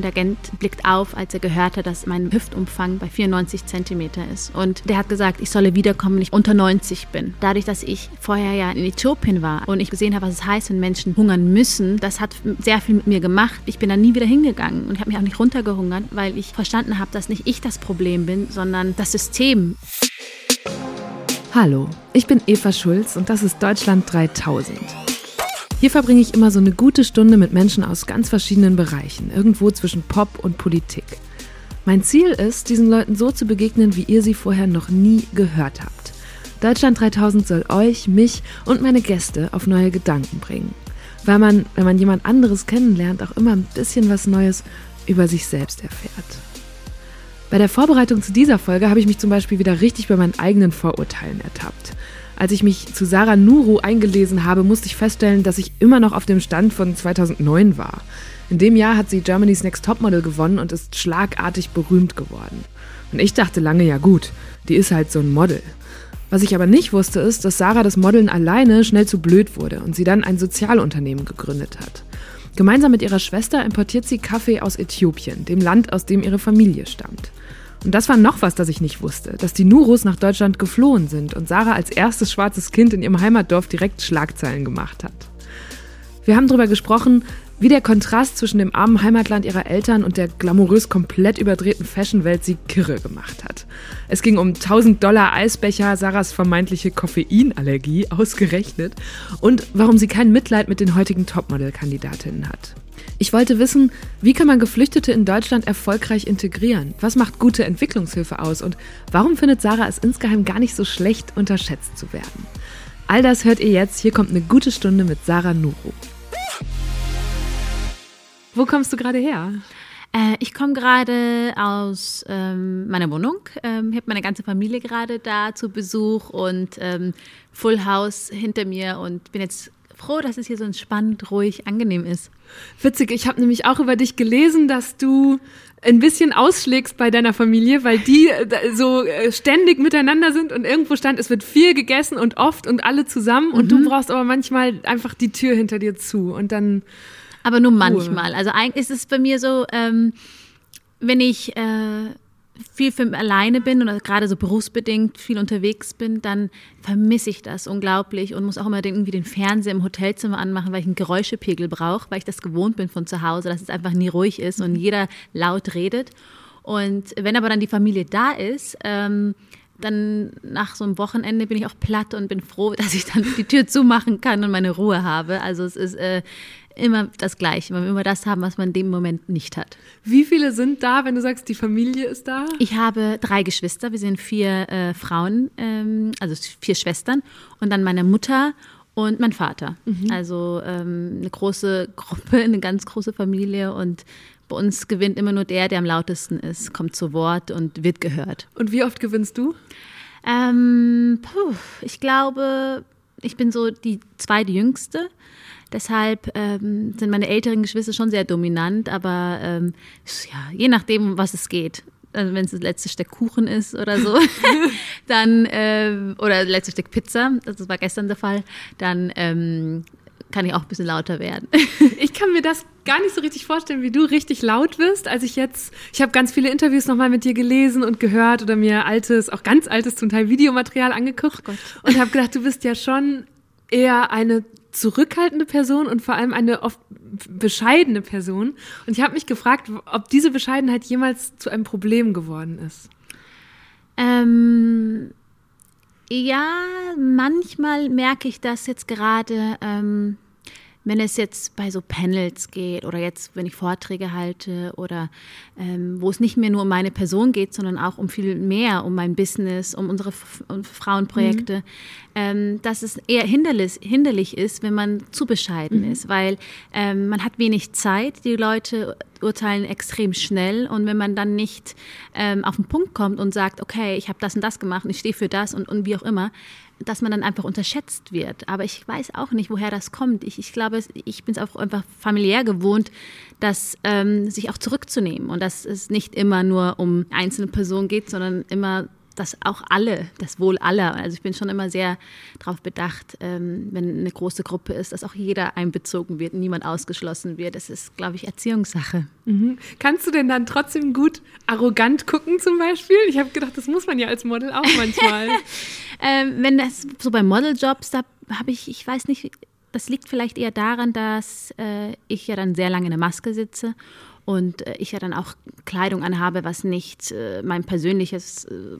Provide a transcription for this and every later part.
und der Agent blickt auf, als er gehört hat, dass mein Hüftumfang bei 94 Zentimeter ist. Und der hat gesagt, ich solle wiederkommen, wenn ich unter 90 bin. Dadurch, dass ich vorher ja in Äthiopien war und ich gesehen habe, was es heißt, wenn Menschen hungern müssen, das hat sehr viel mit mir gemacht. Ich bin dann nie wieder hingegangen und ich habe mich auch nicht runtergehungert, weil ich verstanden habe, dass nicht ich das Problem bin, sondern das System. Hallo, ich bin Eva Schulz und das ist Deutschland 3000. Hier verbringe ich immer so eine gute Stunde mit Menschen aus ganz verschiedenen Bereichen, irgendwo zwischen Pop und Politik. Mein Ziel ist, diesen Leuten so zu begegnen, wie ihr sie vorher noch nie gehört habt. Deutschland 3000 soll euch, mich und meine Gäste auf neue Gedanken bringen. Weil man, wenn man jemand anderes kennenlernt, auch immer ein bisschen was Neues über sich selbst erfährt. Bei der Vorbereitung zu dieser Folge habe ich mich zum Beispiel wieder richtig bei meinen eigenen Vorurteilen ertappt. Als ich mich zu Sarah Nuru eingelesen habe, musste ich feststellen, dass ich immer noch auf dem Stand von 2009 war. In dem Jahr hat sie Germany's Next Topmodel gewonnen und ist schlagartig berühmt geworden. Und ich dachte lange, ja gut, die ist halt so ein Model. Was ich aber nicht wusste, ist, dass Sarah das Modeln alleine schnell zu blöd wurde und sie dann ein Sozialunternehmen gegründet hat. Gemeinsam mit ihrer Schwester importiert sie Kaffee aus Äthiopien, dem Land, aus dem ihre Familie stammt. Und das war noch was, das ich nicht wusste, dass die Nurus nach Deutschland geflohen sind und Sarah als erstes schwarzes Kind in ihrem Heimatdorf direkt Schlagzeilen gemacht hat. Wir haben darüber gesprochen, wie der Kontrast zwischen dem armen Heimatland ihrer Eltern und der glamourös komplett überdrehten Fashionwelt sie kirre gemacht hat. Es ging um 1000 Dollar Eisbecher, Sarahs vermeintliche Koffeinallergie ausgerechnet und warum sie kein Mitleid mit den heutigen Topmodel-Kandidatinnen hat. Ich wollte wissen, wie kann man Geflüchtete in Deutschland erfolgreich integrieren? Was macht gute Entwicklungshilfe aus? Und warum findet Sarah es insgeheim gar nicht so schlecht, unterschätzt zu werden? All das hört ihr jetzt. Hier kommt eine gute Stunde mit Sarah Nuru. Wo kommst du gerade her? Äh, ich komme gerade aus ähm, meiner Wohnung. Ähm, ich habe meine ganze Familie gerade da zu Besuch und ähm, Full House hinter mir und bin jetzt froh, dass es hier so entspannt, ruhig, angenehm ist. Witzig, ich habe nämlich auch über dich gelesen, dass du ein bisschen ausschlägst bei deiner Familie, weil die äh, so äh, ständig miteinander sind und irgendwo stand, es wird viel gegessen und oft und alle zusammen und du mhm. brauchst aber manchmal einfach die Tür hinter dir zu und dann. Aber nur manchmal. Also eigentlich ist es bei mir so, ähm, wenn ich äh, viel für alleine bin oder gerade so berufsbedingt viel unterwegs bin, dann vermisse ich das unglaublich und muss auch immer irgendwie den Fernseher im Hotelzimmer anmachen, weil ich einen Geräuschepegel brauche, weil ich das gewohnt bin von zu Hause, dass es einfach nie ruhig ist und jeder laut redet. Und wenn aber dann die Familie da ist, ähm, dann nach so einem Wochenende bin ich auch platt und bin froh, dass ich dann die Tür zumachen kann und meine Ruhe habe. Also es ist äh, immer das Gleiche. Man will immer das haben, was man in dem Moment nicht hat. Wie viele sind da, wenn du sagst, die Familie ist da? Ich habe drei Geschwister. Wir sind vier äh, Frauen, ähm, also vier Schwestern und dann meine Mutter und mein Vater. Mhm. Also ähm, eine große Gruppe, eine ganz große Familie und bei uns gewinnt immer nur der, der am lautesten ist, kommt zu Wort und wird gehört. Und wie oft gewinnst du? Ähm, puh, ich glaube, ich bin so die zweitjüngste. Deshalb ähm, sind meine älteren Geschwister schon sehr dominant, aber ähm, ja, je nachdem, was es geht. Also wenn es das letzte Stück Kuchen ist oder so, dann äh, oder das letzte Stück Pizza, das war gestern der Fall, dann ähm, kann ich auch ein bisschen lauter werden. ich kann mir das gar nicht so richtig vorstellen, wie du richtig laut wirst. Als ich jetzt, ich habe ganz viele Interviews nochmal mit dir gelesen und gehört oder mir altes, auch ganz altes zum Teil Videomaterial angeguckt oh und habe gedacht, du bist ja schon eher eine zurückhaltende Person und vor allem eine oft bescheidene Person. Und ich habe mich gefragt, ob diese Bescheidenheit jemals zu einem Problem geworden ist. Ähm, ja, manchmal merke ich das jetzt gerade. Ähm wenn es jetzt bei so Panels geht oder jetzt, wenn ich Vorträge halte oder ähm, wo es nicht mehr nur um meine Person geht, sondern auch um viel mehr, um mein Business, um unsere um Frauenprojekte, mhm. ähm, dass es eher hinderlich, hinderlich ist, wenn man zu bescheiden mhm. ist, weil ähm, man hat wenig Zeit, die Leute urteilen extrem schnell und wenn man dann nicht ähm, auf den Punkt kommt und sagt, okay, ich habe das und das gemacht und ich stehe für das und, und wie auch immer, dass man dann einfach unterschätzt wird. Aber ich weiß auch nicht, woher das kommt. Ich, ich glaube, ich bin es auch einfach familiär gewohnt, dass ähm, sich auch zurückzunehmen und dass es nicht immer nur um einzelne Personen geht, sondern immer das auch alle, das Wohl aller. Also ich bin schon immer sehr darauf bedacht, ähm, wenn eine große Gruppe ist, dass auch jeder einbezogen wird, niemand ausgeschlossen wird. Das ist, glaube ich, Erziehungssache. Mhm. Kannst du denn dann trotzdem gut arrogant gucken zum Beispiel? Ich habe gedacht, das muss man ja als Model auch manchmal. ähm, wenn das so bei Modeljobs, da habe ich, ich weiß nicht, das liegt vielleicht eher daran, dass äh, ich ja dann sehr lange in der Maske sitze und äh, ich ja dann auch Kleidung anhabe, was nicht äh, mein persönliches äh,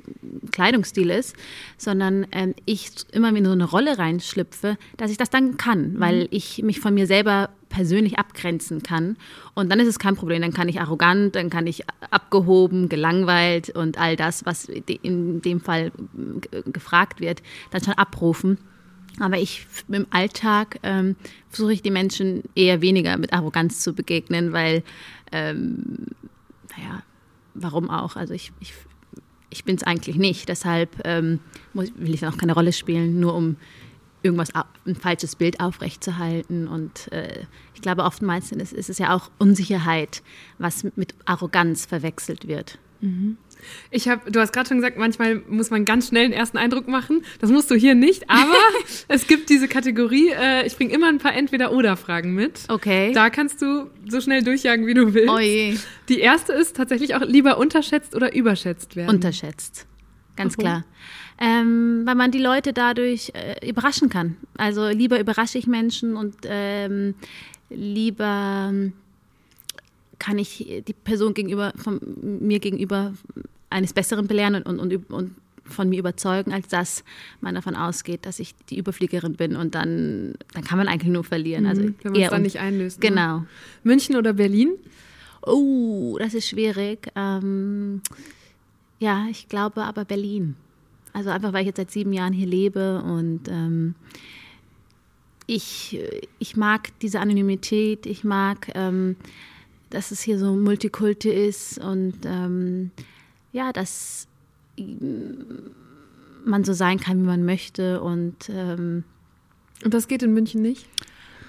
Kleidungsstil ist, sondern ähm, ich immer in so eine Rolle reinschlüpfe, dass ich das dann kann, mhm. weil ich mich von mir selber persönlich abgrenzen kann. Und dann ist es kein Problem. Dann kann ich arrogant, dann kann ich abgehoben, gelangweilt und all das, was in dem Fall gefragt wird, dann schon abrufen. Aber ich im Alltag ähm, versuche ich die Menschen eher weniger mit Arroganz zu begegnen, weil, ähm, naja, warum auch? Also ich, ich, ich bin es eigentlich nicht. Deshalb ähm, muss, will ich dann auch keine Rolle spielen, nur um irgendwas, ein falsches Bild aufrechtzuerhalten. Und äh, ich glaube, oftmals ist, ist es ja auch Unsicherheit, was mit Arroganz verwechselt wird. Mhm. Ich habe, du hast gerade schon gesagt, manchmal muss man ganz schnell einen ersten Eindruck machen. Das musst du hier nicht, aber es gibt diese Kategorie. Äh, ich bringe immer ein paar Entweder-Oder-Fragen mit. Okay. Da kannst du so schnell durchjagen, wie du willst. Oh je. Die erste ist tatsächlich auch lieber unterschätzt oder überschätzt werden. Unterschätzt, ganz Warum? klar. Ähm, weil man die Leute dadurch äh, überraschen kann. Also lieber überrasche ich Menschen und ähm, lieber kann ich die Person gegenüber, von mir gegenüber eines Besseren belehren und, und, und von mir überzeugen, als dass man davon ausgeht, dass ich die Überfliegerin bin und dann, dann kann man eigentlich nur verlieren. Also mhm, wenn man es dann nicht einlöst. Ne? Genau. München oder Berlin? Oh, das ist schwierig. Ähm, ja, ich glaube aber Berlin. Also einfach, weil ich jetzt seit sieben Jahren hier lebe und ähm, ich, ich mag diese Anonymität, ich mag ähm, dass es hier so Multikulti ist und ähm, ja, dass man so sein kann, wie man möchte. Und, ähm, und das geht in München nicht?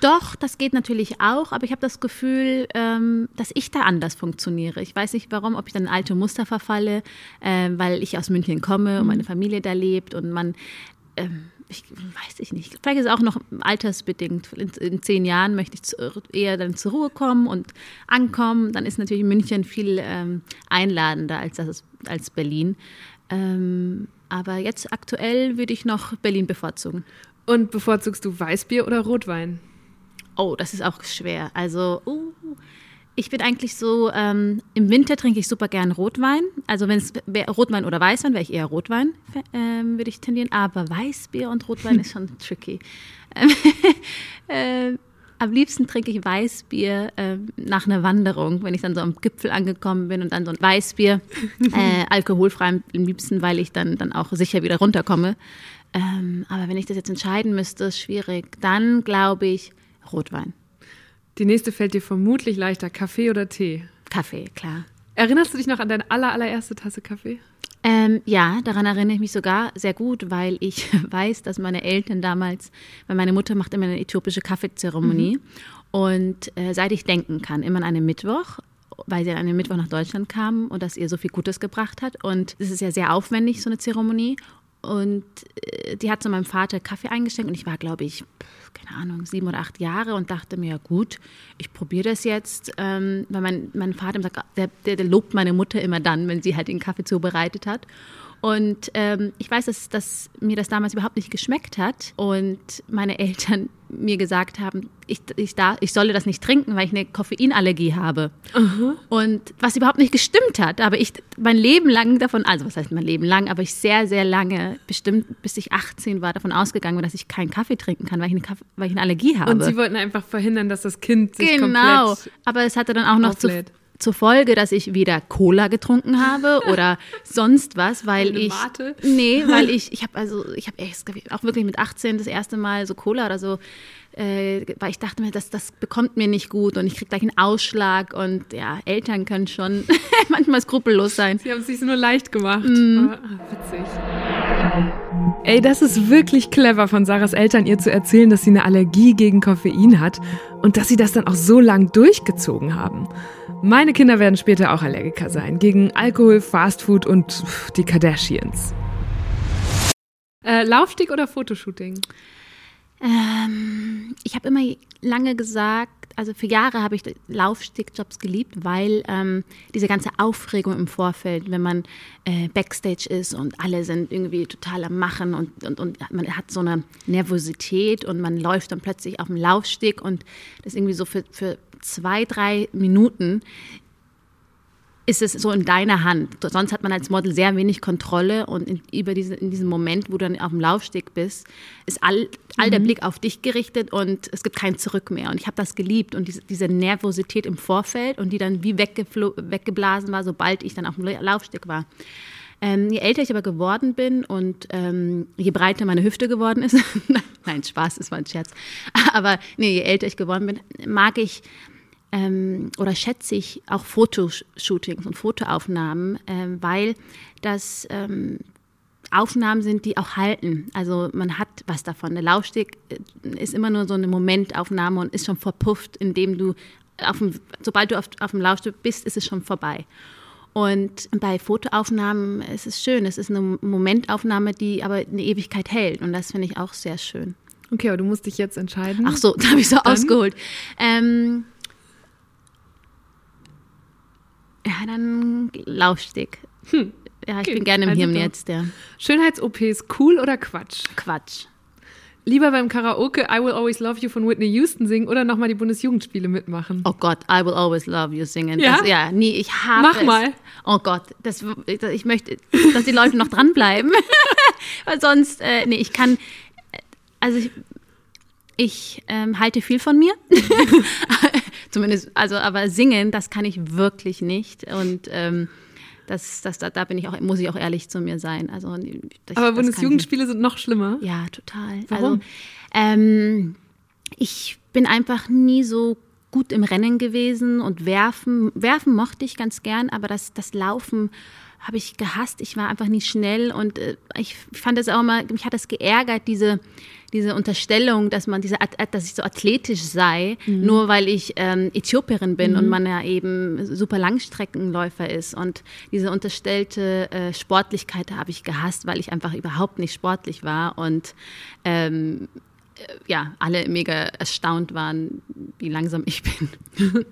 Doch, das geht natürlich auch, aber ich habe das Gefühl, ähm, dass ich da anders funktioniere. Ich weiß nicht warum, ob ich dann alte Muster verfalle, äh, weil ich aus München komme und mhm. meine Familie da lebt und man ähm, ich weiß ich nicht. Vielleicht ist es auch noch altersbedingt. In, in zehn Jahren möchte ich zu, eher dann zur Ruhe kommen und ankommen. Dann ist natürlich München viel ähm, einladender als, das, als Berlin. Ähm, aber jetzt aktuell würde ich noch Berlin bevorzugen. Und bevorzugst du Weißbier oder Rotwein? Oh, das ist auch schwer. Also, uh, ich bin eigentlich so, ähm, im Winter trinke ich super gern Rotwein. Also wenn es Rotwein oder Weißwein, wäre ich eher Rotwein, ähm, würde ich tendieren. Aber Weißbier und Rotwein ist schon tricky. äh, am liebsten trinke ich Weißbier äh, nach einer Wanderung, wenn ich dann so am Gipfel angekommen bin und dann so ein Weißbier, äh, alkoholfrei am liebsten, weil ich dann, dann auch sicher wieder runterkomme. Ähm, aber wenn ich das jetzt entscheiden müsste, ist schwierig. Dann glaube ich Rotwein. Die nächste fällt dir vermutlich leichter. Kaffee oder Tee? Kaffee, klar. Erinnerst du dich noch an deine aller, allererste Tasse Kaffee? Ähm, ja, daran erinnere ich mich sogar sehr gut, weil ich weiß, dass meine Eltern damals, weil meine Mutter macht immer eine äthiopische Kaffeezeremonie mhm. und äh, seit ich denken kann, immer an einem Mittwoch, weil sie an einem Mittwoch nach Deutschland kam und das ihr so viel Gutes gebracht hat und es ist ja sehr aufwendig, so eine Zeremonie und äh, die hat zu meinem Vater Kaffee eingeschenkt und ich war, glaube ich, keine Ahnung, sieben oder acht Jahre und dachte mir, ja gut, ich probiere das jetzt. Ähm, weil mein, mein Vater sagt, der, der, der lobt meine Mutter immer dann, wenn sie halt den Kaffee zubereitet hat. Und ähm, ich weiß, dass, dass mir das damals überhaupt nicht geschmeckt hat und meine Eltern mir gesagt haben, ich, ich, da, ich solle das nicht trinken, weil ich eine Koffeinallergie habe. Uh Und was überhaupt nicht gestimmt hat, aber ich mein Leben lang davon, also was heißt mein Leben lang, aber ich sehr, sehr lange, bestimmt bis ich 18 war, davon ausgegangen, dass ich keinen Kaffee trinken kann, weil ich eine, Kaffee, weil ich eine Allergie habe. Und sie wollten einfach verhindern, dass das Kind sich genau. komplett Genau, aber es hatte dann auch noch zu, zur Folge, dass ich wieder Cola getrunken habe oder sonst was, weil Eine ich Mate. nee, weil ich ich habe also ich habe auch wirklich mit 18 das erste Mal so Cola oder so äh, weil ich dachte mir, das, das bekommt mir nicht gut und ich kriege gleich einen Ausschlag und ja, Eltern können schon manchmal skrupellos sein. Sie haben es sich nur leicht gemacht. Mm. Ah, witzig. Ey, das ist wirklich clever von Sarahs Eltern, ihr zu erzählen, dass sie eine Allergie gegen Koffein hat und dass sie das dann auch so lang durchgezogen haben. Meine Kinder werden später auch Allergiker sein. Gegen Alkohol, Fastfood und die Kardashians. Äh, Laufstieg oder Fotoshooting? Ähm, ich habe immer lange gesagt, also für Jahre habe ich Laufstickjobs geliebt, weil ähm, diese ganze Aufregung im Vorfeld, wenn man äh, Backstage ist und alle sind irgendwie total am Machen und, und, und man hat so eine Nervosität und man läuft dann plötzlich auf dem Laufstick und das irgendwie so für, für zwei, drei Minuten ist es so in deiner Hand. Sonst hat man als Model sehr wenig Kontrolle und in, über diese, in diesem Moment, wo du dann auf dem Laufsteg bist, ist all, all mhm. der Blick auf dich gerichtet und es gibt kein Zurück mehr. Und ich habe das geliebt und diese, diese, Nervosität im Vorfeld und die dann wie weggeblasen war, sobald ich dann auf dem Laufsteg war. Ähm, je älter ich aber geworden bin und ähm, je breiter meine Hüfte geworden ist, nein, Spaß, das war ein Scherz, aber nee, je älter ich geworden bin, mag ich ähm, oder schätze ich auch Fotoshootings und Fotoaufnahmen, ähm, weil das ähm, Aufnahmen sind, die auch halten. Also man hat was davon. Der Laufsteg äh, ist immer nur so eine Momentaufnahme und ist schon verpufft, indem du auf dem, sobald du auf, auf dem Laufsteg bist, ist es schon vorbei. Und bei Fotoaufnahmen ist es schön. Es ist eine Momentaufnahme, die aber eine Ewigkeit hält. Und das finde ich auch sehr schön. Okay, aber du musst dich jetzt entscheiden. Ach so, da habe ich so Dann? ausgeholt. Ähm, Ja, dann Laufsteg. Hm. Ja, ich okay. bin gerne im also Hier und Jetzt, ja. Schönheits-OPs, cool oder Quatsch? Quatsch. Lieber beim Karaoke I Will Always Love You von Whitney Houston singen oder nochmal die Bundesjugendspiele mitmachen? Oh Gott, I Will Always Love You singen. Ja, das, ja nie, ich habe Mach es. mal. Oh Gott, das, ich möchte, dass die Leute noch dranbleiben. Weil sonst, äh, nee, ich kann, also ich, ich ähm, halte viel von mir. Zumindest, also, aber singen, das kann ich wirklich nicht. Und ähm, das, das, da, da, bin ich auch, muss ich auch ehrlich zu mir sein. Also, das, aber Bundesjugendspiele sind noch schlimmer? Ja, total. Warum? Also, ähm, ich bin einfach nie so gut im Rennen gewesen und werfen, werfen mochte ich ganz gern, aber das, das Laufen habe ich gehasst. Ich war einfach nie schnell und äh, ich fand es auch mal, mich hat das geärgert, diese, diese Unterstellung, dass man diese, dass ich so athletisch sei, mhm. nur weil ich ähm, Äthiopierin bin mhm. und man ja eben super Langstreckenläufer ist. Und diese unterstellte äh, Sportlichkeit habe ich gehasst, weil ich einfach überhaupt nicht sportlich war und ähm, äh, ja, alle mega erstaunt waren, wie langsam ich bin.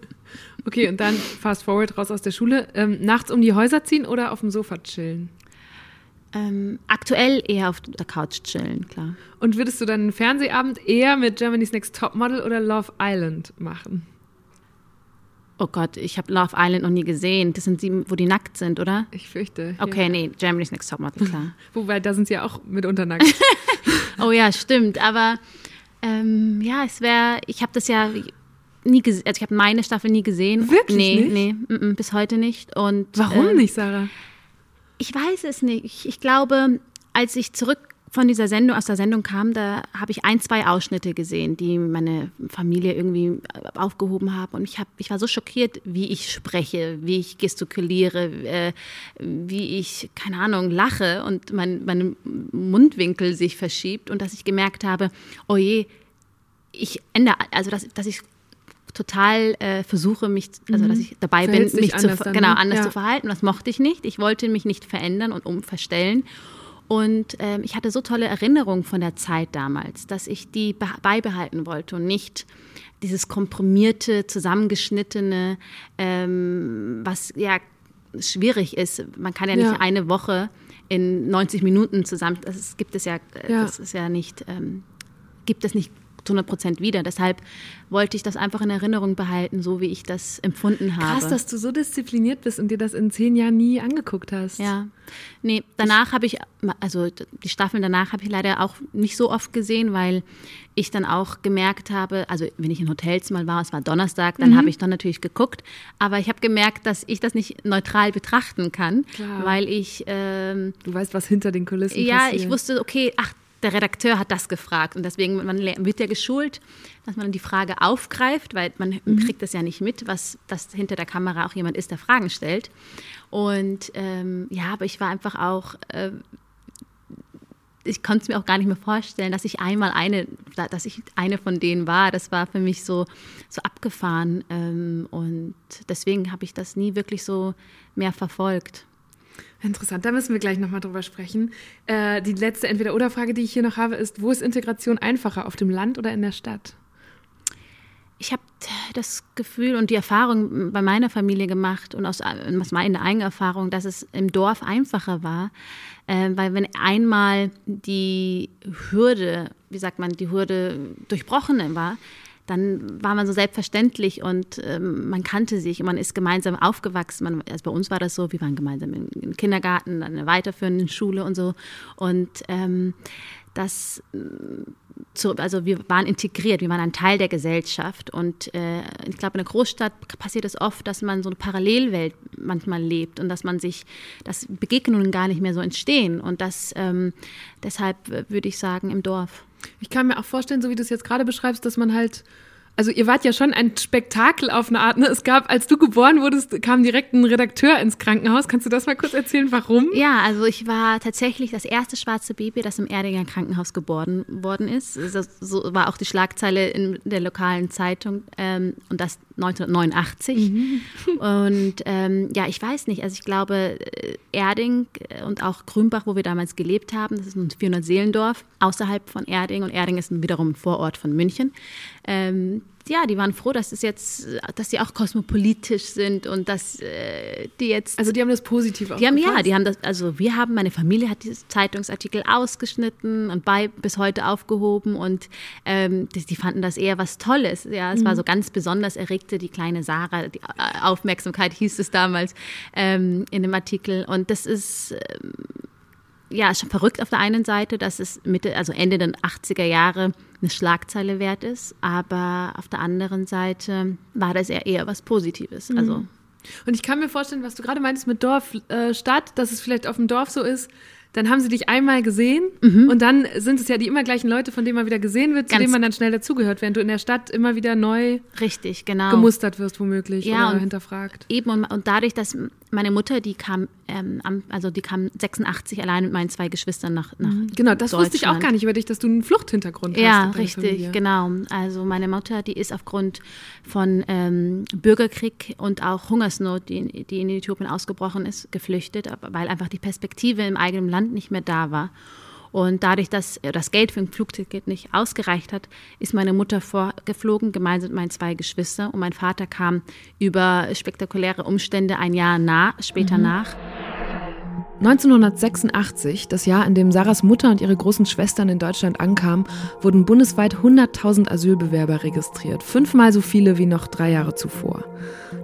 Okay, und dann fast forward raus aus der Schule. Ähm, nachts um die Häuser ziehen oder auf dem Sofa chillen? Ähm, aktuell eher auf der Couch chillen, klar. Und würdest du dann einen Fernsehabend eher mit Germany's Next Topmodel oder Love Island machen? Oh Gott, ich habe Love Island noch nie gesehen. Das sind die, wo die nackt sind, oder? Ich fürchte. Okay, ja. nee, Germany's Next Topmodel, klar. Wobei, da sind sie ja auch mitunter nackt. oh ja, stimmt. Aber ähm, ja, es wäre, ich habe das ja nie gesehen, also ich habe meine Staffel nie gesehen. Wirklich nee, nicht? Nee, m -m, bis heute nicht. Und, Warum äh, nicht, Sarah? Ich weiß es nicht. Ich, ich glaube, als ich zurück von dieser Sendung, aus der Sendung kam, da habe ich ein, zwei Ausschnitte gesehen, die meine Familie irgendwie aufgehoben haben. Und ich, hab, ich war so schockiert, wie ich spreche, wie ich gestikuliere, äh, wie ich, keine Ahnung, lache und mein, mein Mundwinkel sich verschiebt und dass ich gemerkt habe, oh je, ich ändere, also dass, dass ich total äh, versuche, mich, also dass mhm. ich dabei bin, mich zu, dann, genau, ne? anders ja. zu verhalten. Das mochte ich nicht. Ich wollte mich nicht verändern und umverstellen. Und ähm, ich hatte so tolle Erinnerungen von der Zeit damals, dass ich die beibehalten wollte und nicht dieses komprimierte, zusammengeschnittene, ähm, was ja schwierig ist. Man kann ja nicht ja. eine Woche in 90 Minuten zusammen, das gibt es ja, äh, ja. das ist ja nicht, ähm, gibt es nicht zu 100 Prozent wieder. Deshalb wollte ich das einfach in Erinnerung behalten, so wie ich das empfunden habe. Krass, dass du so diszipliniert bist und dir das in zehn Jahren nie angeguckt hast. Ja. Nee, danach habe ich, also die Staffeln danach habe ich leider auch nicht so oft gesehen, weil ich dann auch gemerkt habe, also wenn ich in Hotels mal war, es war Donnerstag, dann mhm. habe ich dann natürlich geguckt, aber ich habe gemerkt, dass ich das nicht neutral betrachten kann, Klar. weil ich... Ähm, du weißt, was hinter den Kulissen ja, passiert. Ja, ich wusste, okay, ach, der Redakteur hat das gefragt und deswegen man wird ja geschult, dass man die Frage aufgreift, weil man mhm. kriegt das ja nicht mit, was das hinter der Kamera auch jemand ist, der Fragen stellt. Und ähm, ja, aber ich war einfach auch, äh, ich konnte es mir auch gar nicht mehr vorstellen, dass ich einmal eine, dass ich eine von denen war. Das war für mich so, so abgefahren ähm, und deswegen habe ich das nie wirklich so mehr verfolgt. Interessant, da müssen wir gleich nochmal drüber sprechen. Äh, die letzte Entweder-Oder-Frage, die ich hier noch habe, ist, wo ist Integration einfacher, auf dem Land oder in der Stadt? Ich habe das Gefühl und die Erfahrung bei meiner Familie gemacht und aus, aus meiner eigenen Erfahrung, dass es im Dorf einfacher war, äh, weil wenn einmal die Hürde, wie sagt man, die Hürde durchbrochen war, dann war man so selbstverständlich und ähm, man kannte sich und man ist gemeinsam aufgewachsen. Man, also bei uns war das so, wir waren gemeinsam im, im Kindergarten, dann eine weiterführende Schule und so. Und ähm, das, zu, also wir waren integriert, wir waren ein Teil der Gesellschaft. Und äh, ich glaube, in der Großstadt passiert es oft, dass man so eine Parallelwelt manchmal lebt und dass man sich, dass Begegnungen gar nicht mehr so entstehen. Und das ähm, deshalb würde ich sagen, im Dorf. Ich kann mir auch vorstellen, so wie du es jetzt gerade beschreibst, dass man halt also ihr wart ja schon ein Spektakel auf eine Art. Ne? Es gab, als du geboren wurdest, kam direkt ein Redakteur ins Krankenhaus. Kannst du das mal kurz erzählen, warum? Ja, also ich war tatsächlich das erste schwarze Baby, das im Erdinger Krankenhaus geboren worden ist. Das so war auch die Schlagzeile in der lokalen Zeitung ähm, und das 1989. Mhm. Und ähm, ja, ich weiß nicht, also ich glaube, äh, Erding und auch Grünbach, wo wir damals gelebt haben, das ist ein 400-Seelendorf außerhalb von Erding und Erding ist wiederum ein Vorort von München ähm, ja, die waren froh, dass es jetzt, dass sie auch kosmopolitisch sind und dass äh, die jetzt. Also die haben das positiv Die haben ja, die haben das. Also wir haben, meine Familie hat diese Zeitungsartikel ausgeschnitten und bei bis heute aufgehoben und ähm, die, die, fanden das eher was Tolles. Ja, es mhm. war so ganz besonders erregte die kleine Sarah, die äh, Aufmerksamkeit hieß es damals ähm, in dem Artikel und das ist ähm, ja, schon verrückt auf der einen Seite, dass es Mitte, also Ende der 80er Jahre eine Schlagzeile wert ist, aber auf der anderen Seite war das eher, eher was Positives. Mhm. Also und ich kann mir vorstellen, was du gerade meintest mit Dorf, äh, Stadt, dass es vielleicht auf dem Dorf so ist, dann haben sie dich einmal gesehen mhm. und dann sind es ja die immer gleichen Leute, von denen man wieder gesehen wird, zu denen man dann schnell dazugehört, während du in der Stadt immer wieder neu Richtig, genau. gemustert wirst womöglich ja, oder hinterfragt. Eben und, und dadurch, dass meine Mutter, die kam, ähm, also die kam 86 allein mit meinen zwei Geschwistern nach, nach mhm. Genau, das wusste ich auch gar nicht über dich, dass du einen Fluchthintergrund ja, hast. Ja, richtig, Familie. genau. Also meine Mutter, die ist aufgrund von ähm, Bürgerkrieg und auch Hungersnot, die, die in Äthiopien ausgebrochen ist, geflüchtet, weil einfach die Perspektive im eigenen Land Land nicht mehr da war. Und dadurch, dass das Geld für ein Flugticket nicht ausgereicht hat, ist meine Mutter vorgeflogen, gemeinsam mit meinen zwei Geschwistern. Und mein Vater kam über spektakuläre Umstände ein Jahr nach, später mhm. nach. 1986, das Jahr, in dem Sarahs Mutter und ihre großen Schwestern in Deutschland ankamen, wurden bundesweit 100.000 Asylbewerber registriert, fünfmal so viele wie noch drei Jahre zuvor.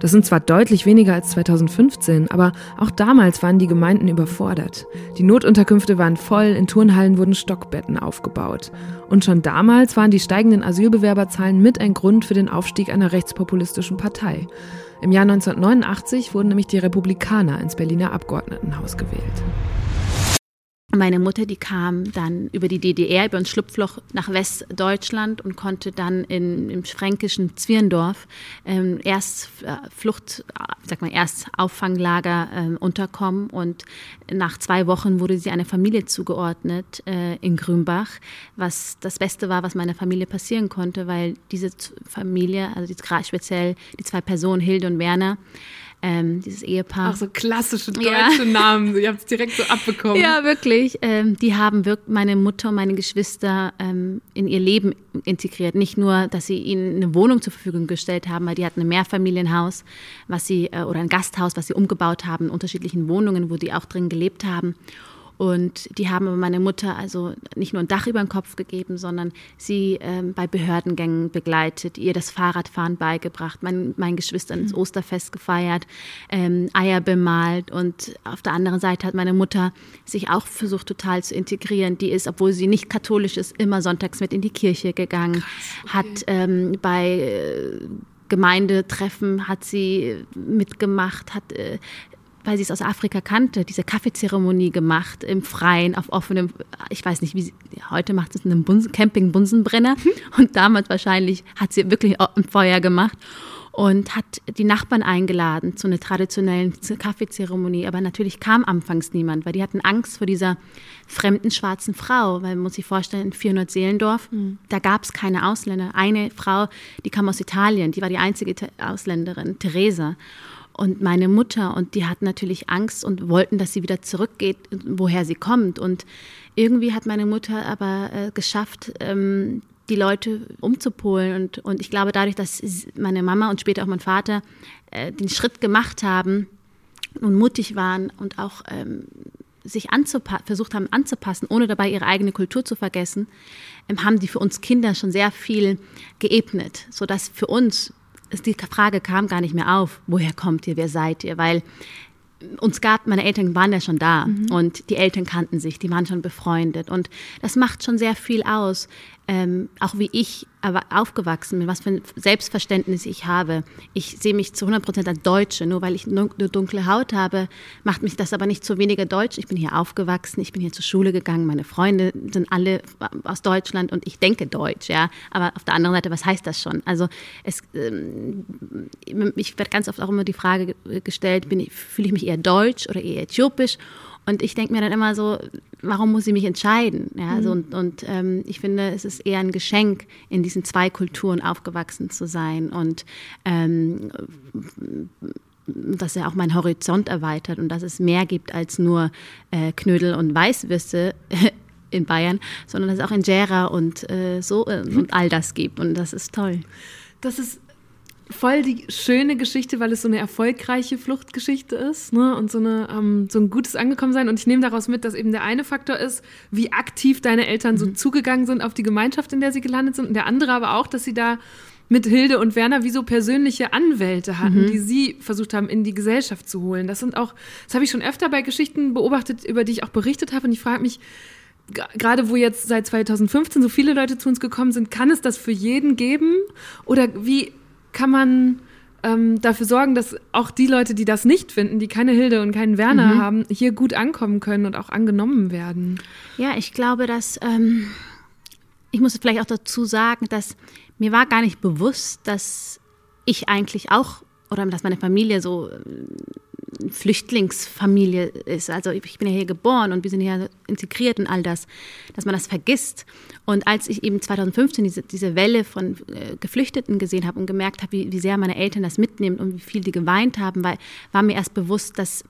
Das sind zwar deutlich weniger als 2015, aber auch damals waren die Gemeinden überfordert. Die Notunterkünfte waren voll, in Turnhallen wurden Stockbetten aufgebaut. Und schon damals waren die steigenden Asylbewerberzahlen mit ein Grund für den Aufstieg einer rechtspopulistischen Partei. Im Jahr 1989 wurden nämlich die Republikaner ins Berliner Abgeordnetenhaus gewählt. Meine Mutter, die kam dann über die DDR, über ein Schlupfloch nach Westdeutschland und konnte dann in, im fränkischen Zwirndorf ähm, erst äh, Flucht, sag mal, erst Auffanglager äh, unterkommen. Und nach zwei Wochen wurde sie einer Familie zugeordnet äh, in Grünbach, was das Beste war, was meiner Familie passieren konnte, weil diese Familie, also die, speziell die zwei Personen, Hilde und Werner, ähm, dieses Ehepaar. Ach, so klassische deutsche ja. Namen. Ihr habt es direkt so abbekommen. Ja, wirklich. Ähm, die haben wirklich meine Mutter und meine Geschwister ähm, in ihr Leben integriert. Nicht nur, dass sie ihnen eine Wohnung zur Verfügung gestellt haben, weil die hatten ein Mehrfamilienhaus, was sie, äh, oder ein Gasthaus, was sie umgebaut haben, in unterschiedlichen Wohnungen, wo die auch drin gelebt haben. Und die haben meine Mutter also nicht nur ein Dach über den Kopf gegeben, sondern sie ähm, bei Behördengängen begleitet, ihr das Fahrradfahren beigebracht, mein, meinen Geschwistern ins mhm. Osterfest gefeiert, ähm, Eier bemalt. Und auf der anderen Seite hat meine Mutter sich auch versucht, total zu integrieren. Die ist, obwohl sie nicht katholisch ist, immer sonntags mit in die Kirche gegangen, Krass, okay. hat ähm, bei äh, Gemeindetreffen hat sie mitgemacht, hat äh, weil sie es aus Afrika kannte, diese Kaffeezeremonie gemacht im Freien, auf offenem, ich weiß nicht, wie sie, heute macht es in einem Bunsen, Camping Bunsenbrenner und damals wahrscheinlich hat sie wirklich ein Feuer gemacht und hat die Nachbarn eingeladen zu einer traditionellen Kaffeezeremonie. Aber natürlich kam anfangs niemand, weil die hatten Angst vor dieser fremden schwarzen Frau, weil man muss sich vorstellen, in 400 Seelendorf, mhm. da gab es keine Ausländer. Eine Frau, die kam aus Italien, die war die einzige Ausländerin, Theresa. Und meine Mutter und die hatten natürlich Angst und wollten, dass sie wieder zurückgeht, woher sie kommt. Und irgendwie hat meine Mutter aber äh, geschafft, ähm, die Leute umzupolen. Und, und ich glaube, dadurch, dass meine Mama und später auch mein Vater äh, den Schritt gemacht haben und mutig waren und auch ähm, sich versucht haben anzupassen, ohne dabei ihre eigene Kultur zu vergessen, ähm, haben die für uns Kinder schon sehr viel geebnet, sodass für uns die Frage kam gar nicht mehr auf, woher kommt ihr, wer seid ihr, weil uns gab, meine Eltern waren ja schon da mhm. und die Eltern kannten sich, die waren schon befreundet und das macht schon sehr viel aus, ähm, auch wie ich aufgewachsen bin, was für ein Selbstverständnis ich habe. Ich sehe mich zu 100 Prozent als Deutsche. Nur weil ich eine dunkle Haut habe, macht mich das aber nicht zu weniger deutsch. Ich bin hier aufgewachsen, ich bin hier zur Schule gegangen, meine Freunde sind alle aus Deutschland und ich denke Deutsch, ja. Aber auf der anderen Seite, was heißt das schon? Also es, ähm, ich werde ganz oft auch immer die Frage gestellt, fühle ich mich eher deutsch oder eher äthiopisch? Und ich denke mir dann immer so, warum muss ich mich entscheiden? Ja, also mhm. und, und ähm, ich finde, es ist eher ein Geschenk, in diesen zwei Kulturen aufgewachsen zu sein und ähm, dass er auch meinen Horizont erweitert und dass es mehr gibt als nur äh, Knödel und Weißwürste in Bayern, sondern dass es auch Injera und äh, so äh, und all das gibt und das ist toll. Das ist voll die schöne Geschichte, weil es so eine erfolgreiche Fluchtgeschichte ist ne? und so, eine, ähm, so ein gutes Angekommensein. Und ich nehme daraus mit, dass eben der eine Faktor ist, wie aktiv deine Eltern so mhm. zugegangen sind auf die Gemeinschaft, in der sie gelandet sind. Und der andere aber auch, dass sie da mit Hilde und Werner wie so persönliche Anwälte hatten, mhm. die sie versucht haben, in die Gesellschaft zu holen. Das sind auch, das habe ich schon öfter bei Geschichten beobachtet, über die ich auch berichtet habe. Und ich frage mich, gerade wo jetzt seit 2015 so viele Leute zu uns gekommen sind, kann es das für jeden geben? Oder wie kann man ähm, dafür sorgen, dass auch die Leute, die das nicht finden, die keine Hilde und keinen Werner mhm. haben, hier gut ankommen können und auch angenommen werden? Ja, ich glaube, dass ähm, ich muss vielleicht auch dazu sagen, dass mir war gar nicht bewusst, dass ich eigentlich auch oder dass meine Familie so Flüchtlingsfamilie ist. Also ich bin ja hier geboren und wir sind hier integriert und all das, dass man das vergisst. Und als ich eben 2015 diese, diese Welle von äh, Geflüchteten gesehen habe und gemerkt habe, wie, wie sehr meine Eltern das mitnehmen und wie viel die geweint haben, weil, war mir erst bewusst, dass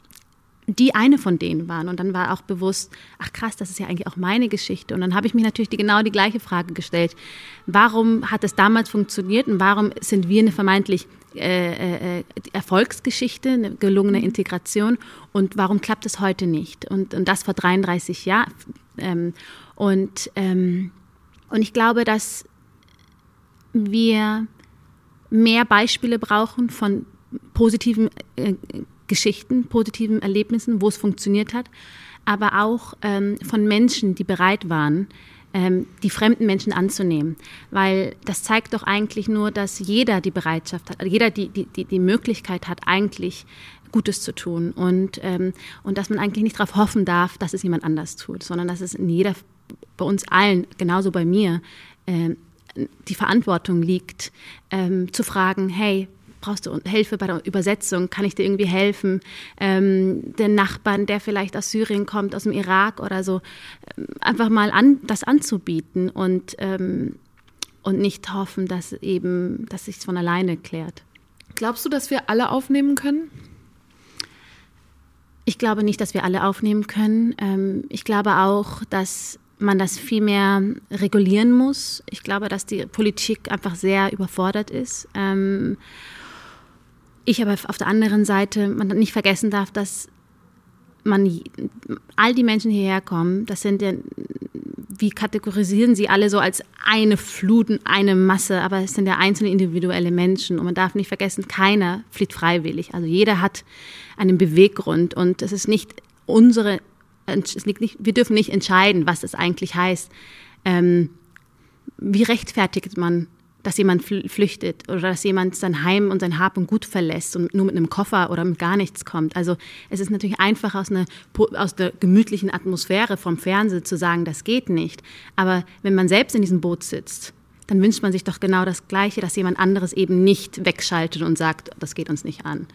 die eine von denen waren. Und dann war auch bewusst, ach krass, das ist ja eigentlich auch meine Geschichte. Und dann habe ich mich natürlich die, genau die gleiche Frage gestellt. Warum hat es damals funktioniert und warum sind wir eine vermeintlich äh, äh, Erfolgsgeschichte, eine gelungene Integration und warum klappt es heute nicht? Und, und das vor 33 Jahren. Ähm, und, ähm, und ich glaube, dass wir mehr Beispiele brauchen von positiven äh, Geschichten, positiven Erlebnissen, wo es funktioniert hat, aber auch ähm, von Menschen, die bereit waren, ähm, die fremden Menschen anzunehmen. Weil das zeigt doch eigentlich nur, dass jeder die Bereitschaft hat, jeder die, die, die, Möglichkeit hat, eigentlich Gutes zu tun und, ähm, und dass man eigentlich nicht darauf hoffen darf, dass es jemand anders tut, sondern dass es in jeder, bei uns allen, genauso bei mir, ähm, die Verantwortung liegt, ähm, zu fragen, hey, brauchst du Hilfe bei der Übersetzung? Kann ich dir irgendwie helfen? Ähm, den Nachbarn, der vielleicht aus Syrien kommt, aus dem Irak oder so, ähm, einfach mal an, das anzubieten und, ähm, und nicht hoffen, dass eben, dass sich von alleine klärt. Glaubst du, dass wir alle aufnehmen können? Ich glaube nicht, dass wir alle aufnehmen können. Ähm, ich glaube auch, dass man das viel mehr regulieren muss. Ich glaube, dass die Politik einfach sehr überfordert ist. Ähm, ich aber auf der anderen Seite man nicht vergessen darf, dass man all die Menschen hierher kommen, das sind ja, wie kategorisieren sie alle so als eine Flut, eine Masse, aber es sind ja einzelne individuelle Menschen und man darf nicht vergessen, keiner flieht freiwillig. Also jeder hat einen Beweggrund und es ist nicht unsere, es liegt nicht, wir dürfen nicht entscheiden, was es eigentlich heißt. Ähm, wie rechtfertigt man dass jemand flüchtet oder dass jemand sein Heim und sein Hab und Gut verlässt und nur mit einem Koffer oder mit gar nichts kommt. Also es ist natürlich einfach aus, einer, aus der gemütlichen Atmosphäre vom Fernsehen zu sagen, das geht nicht. Aber wenn man selbst in diesem Boot sitzt, dann wünscht man sich doch genau das Gleiche, dass jemand anderes eben nicht wegschaltet und sagt, das geht uns nicht an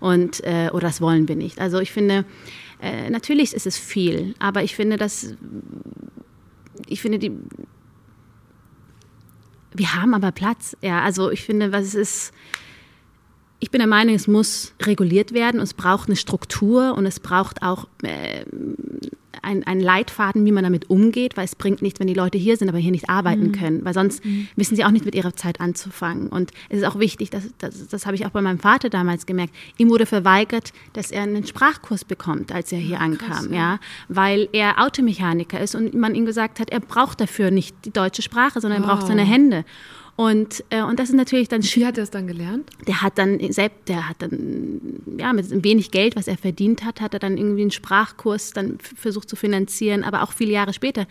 und äh, oder das wollen wir nicht. Also ich finde, äh, natürlich ist es viel, aber ich finde, dass ich finde die wir haben aber Platz. Ja, also ich finde, was ist, ich bin der Meinung, es muss reguliert werden und es braucht eine Struktur und es braucht auch äh, ein, ein Leitfaden, wie man damit umgeht, weil es bringt nichts, wenn die Leute hier sind, aber hier nicht arbeiten mhm. können, weil sonst mhm. wissen sie auch nicht mit ihrer Zeit anzufangen. Und es ist auch wichtig, dass, das, das habe ich auch bei meinem Vater damals gemerkt, ihm wurde verweigert, dass er einen Sprachkurs bekommt, als er hier ja, ankam, krass, ja. ja. weil er Automechaniker ist und man ihm gesagt hat, er braucht dafür nicht die deutsche Sprache, sondern wow. er braucht seine Hände. Und, äh, und das ist natürlich dann Wie hat er es dann gelernt? Der hat dann selbst, der hat dann, ja, mit wenig Geld, was er verdient hat, hat er dann irgendwie einen Sprachkurs dann versucht zu finanzieren, aber auch viele Jahre später,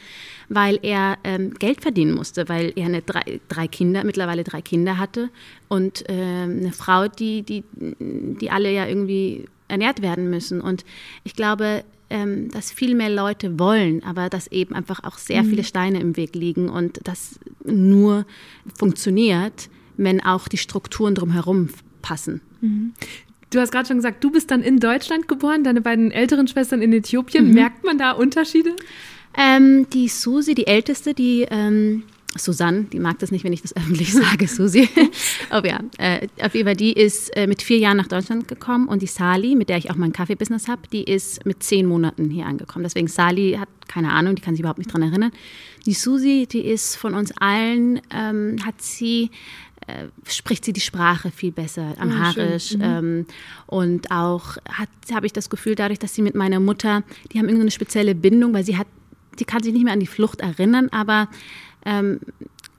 weil er ähm, Geld verdienen musste, weil er eine drei, drei Kinder, mittlerweile drei Kinder hatte und äh, eine Frau, die, die, die alle ja irgendwie ernährt werden müssen. Und ich glaube, ähm, dass viel mehr Leute wollen, aber dass eben einfach auch sehr mhm. viele Steine im Weg liegen und das nur funktioniert, wenn auch die Strukturen drumherum passen. Mhm. Du hast gerade schon gesagt, du bist dann in Deutschland geboren, deine beiden älteren Schwestern in Äthiopien. Mhm. Merkt man da Unterschiede? Ähm, die Susi, die älteste, die ähm, Susanne, die mag das nicht, wenn ich das öffentlich sage, Susi. Aber ja, äh, auf jeden Fall, die ist äh, mit vier Jahren nach Deutschland gekommen und die Sali, mit der ich auch mein Kaffeebusiness habe, die ist mit zehn Monaten hier angekommen. Deswegen Sali hat keine Ahnung, die kann sich überhaupt nicht dran erinnern. Die Susi, die ist von uns allen, ähm, hat sie äh, spricht sie die Sprache viel besser, amharisch. Oh, mhm. ähm, und auch habe ich das Gefühl, dadurch, dass sie mit meiner Mutter, die haben irgendeine spezielle Bindung, weil sie hat, die kann sich nicht mehr an die Flucht erinnern, aber ähm,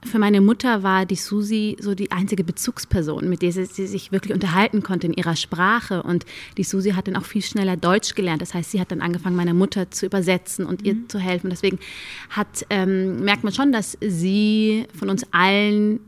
für meine Mutter war die Susi so die einzige Bezugsperson, mit der sie, sie, sich wirklich unterhalten konnte in ihrer Sprache. Und die Susi hat dann auch viel schneller Deutsch gelernt. Das heißt, sie hat dann angefangen, meiner Mutter zu übersetzen und mhm. ihr zu helfen. Deswegen hat, ähm, merkt man schon, dass sie von uns allen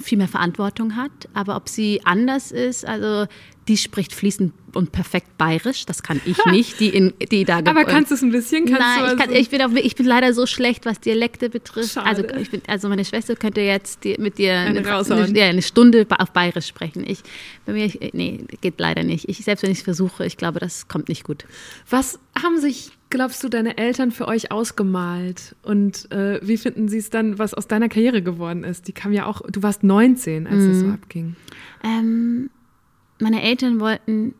viel mehr Verantwortung hat. Aber ob sie anders ist, also die spricht fließend und perfekt bayerisch. Das kann ich nicht, die, in, die da Aber kannst du es ein bisschen? Kannst Nein, ich, kann, ich, bin auch, ich bin leider so schlecht, was Dialekte betrifft. Also, ich bin, also meine Schwester könnte jetzt die, mit dir eine, eine, eine, Stunde auf bayerisch sprechen. Ich, bei mir, nee, geht leider nicht. Ich, selbst wenn ich es versuche, ich glaube, das kommt nicht gut. Was haben sich glaubst du, deine Eltern für euch ausgemalt? Und äh, wie finden sie es dann, was aus deiner Karriere geworden ist? Die kam ja auch, du warst 19, als mhm. es so abging. Ähm, meine Eltern wollten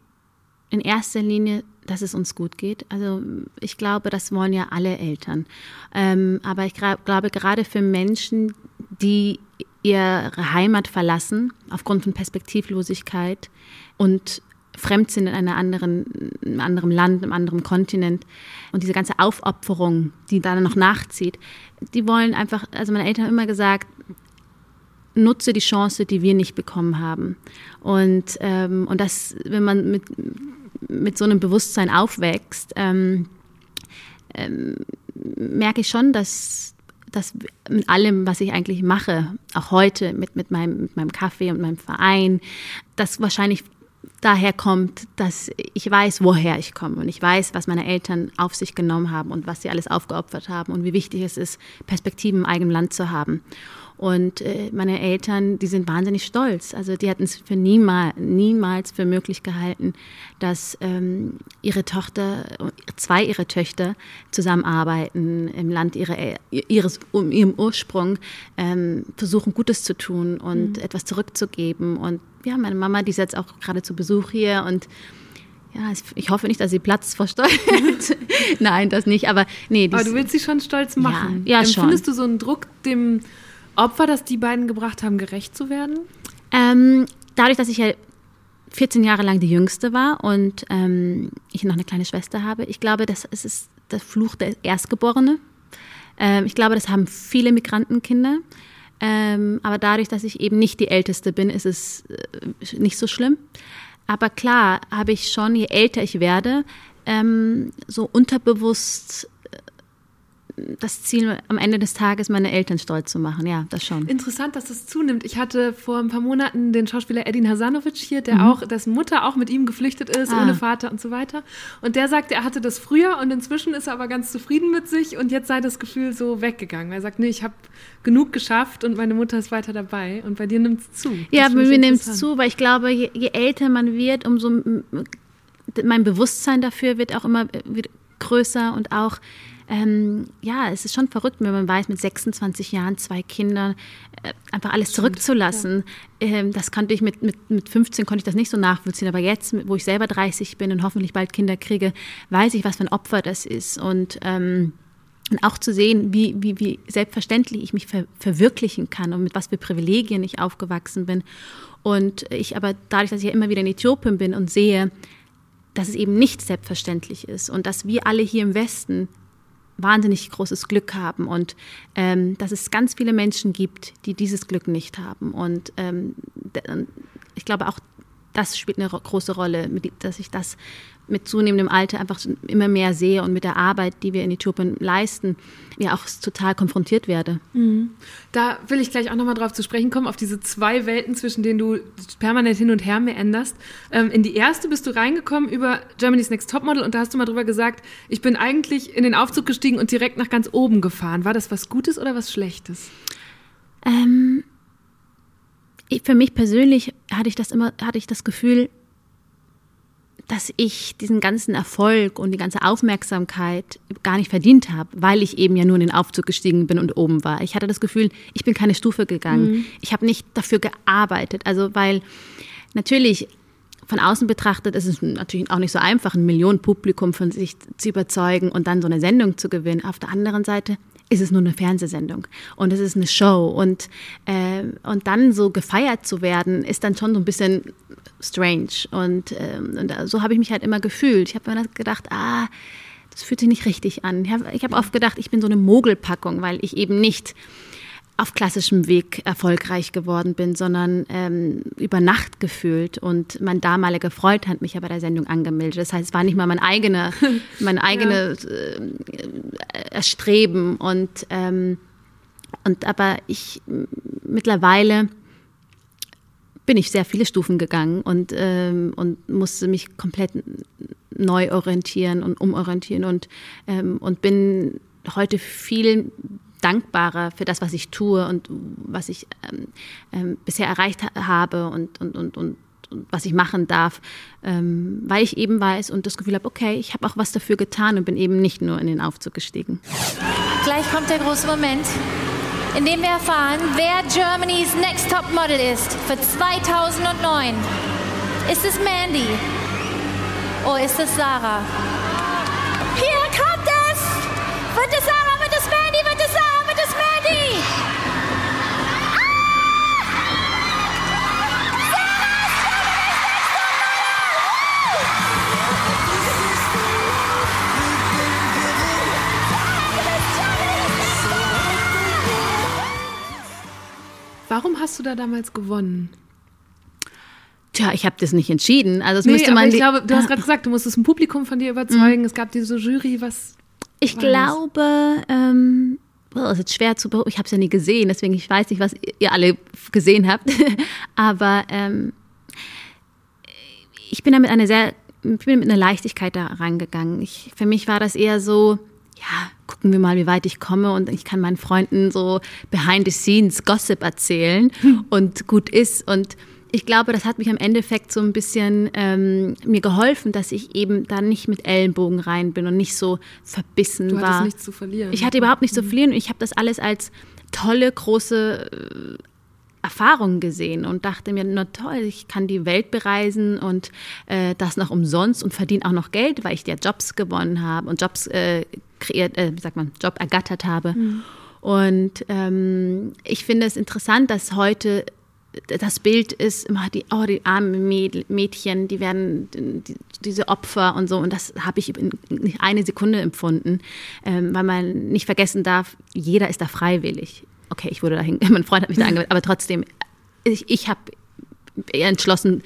in erster Linie, dass es uns gut geht. Also ich glaube, das wollen ja alle Eltern. Ähm, aber ich glaube, gerade für Menschen, die ihre Heimat verlassen aufgrund von Perspektivlosigkeit und fremd sind in einer anderen, einem anderen Land, einem anderen Kontinent und diese ganze Aufopferung, die da noch nachzieht, die wollen einfach, also meine Eltern haben immer gesagt, nutze die Chance, die wir nicht bekommen haben. Und, ähm, und das, wenn man mit, mit so einem Bewusstsein aufwächst, ähm, ähm, merke ich schon, dass, dass mit allem, was ich eigentlich mache, auch heute mit, mit, meinem, mit meinem Kaffee und meinem Verein, das wahrscheinlich daher kommt, dass ich weiß, woher ich komme und ich weiß, was meine Eltern auf sich genommen haben und was sie alles aufgeopfert haben und wie wichtig es ist, Perspektiven im eigenen Land zu haben. Und äh, meine Eltern, die sind wahnsinnig stolz. Also die hatten es für niemals, niemals für möglich gehalten, dass ähm, ihre Tochter, zwei ihrer Töchter zusammenarbeiten im Land ihre, ihres, um ihrem Ursprung, ähm, versuchen Gutes zu tun und mhm. etwas zurückzugeben. Und ja, meine Mama, die ist jetzt auch gerade zu Besuch hier und ja, ich hoffe nicht, dass sie Platz Stolz. Nein, das nicht. Aber nee. Aber du willst sie schon stolz machen. Ja, ja schon. Findest du so einen Druck, dem Opfer, das die beiden gebracht haben, gerecht zu werden? Ähm, dadurch, dass ich ja 14 Jahre lang die Jüngste war und ähm, ich noch eine kleine Schwester habe, ich glaube, das ist der Fluch der Erstgeborene. Ähm, ich glaube, das haben viele Migrantenkinder. Ähm, aber dadurch, dass ich eben nicht die Älteste bin, ist es äh, nicht so schlimm. Aber klar habe ich schon, je älter ich werde, ähm, so unterbewusst das Ziel, am Ende des Tages meine Eltern stolz zu machen. Ja, das schon. Interessant, dass das zunimmt. Ich hatte vor ein paar Monaten den Schauspieler Edin Hasanovic hier, der mhm. auch, dessen Mutter auch mit ihm geflüchtet ist, ah. ohne Vater und so weiter. Und der sagte, er hatte das früher und inzwischen ist er aber ganz zufrieden mit sich und jetzt sei das Gefühl so weggegangen. Er sagt, nee, ich habe genug geschafft und meine Mutter ist weiter dabei. Und bei dir nimmt es zu. Ja, bei mir nimmt es zu, weil ich glaube, je, je älter man wird, umso mein Bewusstsein dafür wird auch immer größer und auch ähm, ja, es ist schon verrückt, wenn man weiß, mit 26 Jahren, zwei Kindern, äh, einfach alles zurückzulassen. Ja. Ähm, das konnte ich mit, mit, mit 15 konnte ich das nicht so nachvollziehen, aber jetzt, wo ich selber 30 bin und hoffentlich bald Kinder kriege, weiß ich, was für ein Opfer das ist und ähm, und auch zu sehen, wie, wie, wie selbstverständlich ich mich ver verwirklichen kann und mit was für Privilegien ich aufgewachsen bin. Und ich aber dadurch, dass ich ja immer wieder in Äthiopien bin und sehe, dass es eben nicht selbstverständlich ist und dass wir alle hier im Westen wahnsinnig großes Glück haben und ähm, dass es ganz viele Menschen gibt, die dieses Glück nicht haben. Und ähm, ich glaube auch, das spielt eine große Rolle, dass ich das mit zunehmendem Alter einfach immer mehr sehe und mit der Arbeit, die wir in Äthiopien leisten, ja auch total konfrontiert werde. Mhm. Da will ich gleich auch nochmal drauf zu sprechen kommen, auf diese zwei Welten, zwischen denen du permanent hin und her meanderst. Ähm, in die erste bist du reingekommen über Germany's Next Topmodel und da hast du mal drüber gesagt, ich bin eigentlich in den Aufzug gestiegen und direkt nach ganz oben gefahren. War das was Gutes oder was Schlechtes? Ähm, für mich persönlich hatte ich das immer, hatte ich das Gefühl, dass ich diesen ganzen Erfolg und die ganze Aufmerksamkeit gar nicht verdient habe, weil ich eben ja nur in den Aufzug gestiegen bin und oben war. Ich hatte das Gefühl, ich bin keine Stufe gegangen. Mhm. Ich habe nicht dafür gearbeitet. Also weil natürlich von außen betrachtet ist es natürlich auch nicht so einfach, ein Millionenpublikum von sich zu überzeugen und dann so eine Sendung zu gewinnen. Auf der anderen Seite ist es nur eine Fernsehsendung und es ist eine Show und, äh, und dann so gefeiert zu werden, ist dann schon so ein bisschen strange und, äh, und so habe ich mich halt immer gefühlt. Ich habe mir gedacht, ah, das fühlt sich nicht richtig an. Ich habe hab oft gedacht, ich bin so eine Mogelpackung, weil ich eben nicht auf klassischem Weg erfolgreich geworden bin, sondern ähm, über Nacht gefühlt. Und mein damaliger Freund hat mich ja bei der Sendung angemeldet. Das heißt, es war nicht mal mein eigener, mein eigenes ja. äh, Erstreben. Und, ähm, und aber ich mittlerweile bin ich sehr viele Stufen gegangen und, ähm, und musste mich komplett neu orientieren und umorientieren und, ähm, und bin heute viel dankbarer für das, was ich tue und was ich ähm, ähm, bisher erreicht ha habe und, und, und, und, was ich machen darf, ähm, weil ich eben weiß und das Gefühl habe, okay, ich habe auch was dafür getan und bin eben nicht nur in den Aufzug gestiegen. Gleich kommt der große Moment, in dem wir erfahren, wer Germany's Next Top Model ist für 2009. Ist es Mandy? Oder ist es Sarah? Hier kommt es! Wird es Sarah? Warum hast du da damals gewonnen? Tja, ich habe das nicht entschieden. Also es nee, müsste man. ich glaube, du hast gerade gesagt, du musstest ein Publikum von dir überzeugen. Mhm. Es gab diese Jury, was. Ich glaube, ähm, oh, das ist jetzt schwer zu Ich habe es ja nie gesehen, deswegen ich weiß nicht, was ihr alle gesehen habt. Aber ähm, ich bin da mit einer sehr, ich bin mit einer Leichtigkeit da rangegangen. Ich, für mich war das eher so, ja, gucken wir mal, wie weit ich komme und ich kann meinen Freunden so behind the scenes Gossip erzählen hm. und gut ist und ich glaube, das hat mich am Endeffekt so ein bisschen ähm, mir geholfen, dass ich eben da nicht mit Ellenbogen rein bin und nicht so verbissen du war. nichts zu verlieren. Ich hatte überhaupt nichts zu hm. verlieren und ich habe das alles als tolle, große äh, Erfahrung gesehen und dachte mir, na toll, ich kann die Welt bereisen und äh, das noch umsonst und verdiene auch noch Geld, weil ich ja Jobs gewonnen habe und Jobs äh, kreiert, äh, sagt man, Job ergattert habe. Mhm. Und ähm, ich finde es interessant, dass heute das Bild ist immer die, oh, die armen Mädchen, die werden die, diese Opfer und so. Und das habe ich in nicht eine Sekunde empfunden, ähm, weil man nicht vergessen darf, jeder ist da freiwillig. Okay, ich wurde dahin, mein Freund hat mich da angemeldet, aber trotzdem, ich, ich habe entschlossen,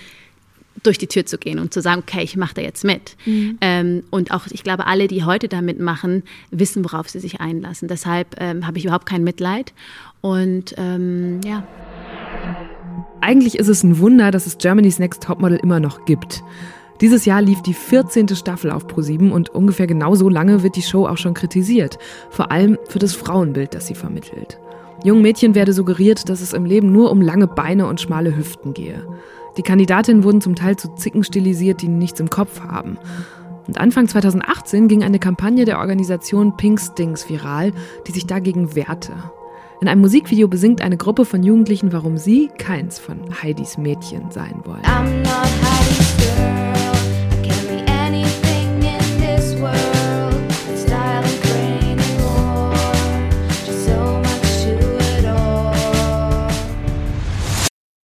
durch die Tür zu gehen und zu sagen, okay, ich mache da jetzt mit. Mhm. Ähm, und auch, ich glaube, alle, die heute da mitmachen, wissen, worauf sie sich einlassen. Deshalb ähm, habe ich überhaupt kein Mitleid. Und ähm, ja. Eigentlich ist es ein Wunder, dass es Germany's Next Topmodel immer noch gibt. Dieses Jahr lief die 14. Staffel auf ProSieben und ungefähr genauso lange wird die Show auch schon kritisiert. Vor allem für das Frauenbild, das sie vermittelt. Jungen Mädchen werde suggeriert, dass es im Leben nur um lange Beine und schmale Hüften gehe. Die Kandidatinnen wurden zum Teil zu Zicken stilisiert, die nichts im Kopf haben. Und Anfang 2018 ging eine Kampagne der Organisation Pink Stings viral, die sich dagegen wehrte. In einem Musikvideo besingt eine Gruppe von Jugendlichen, warum sie keins von Heidis Mädchen sein wollen.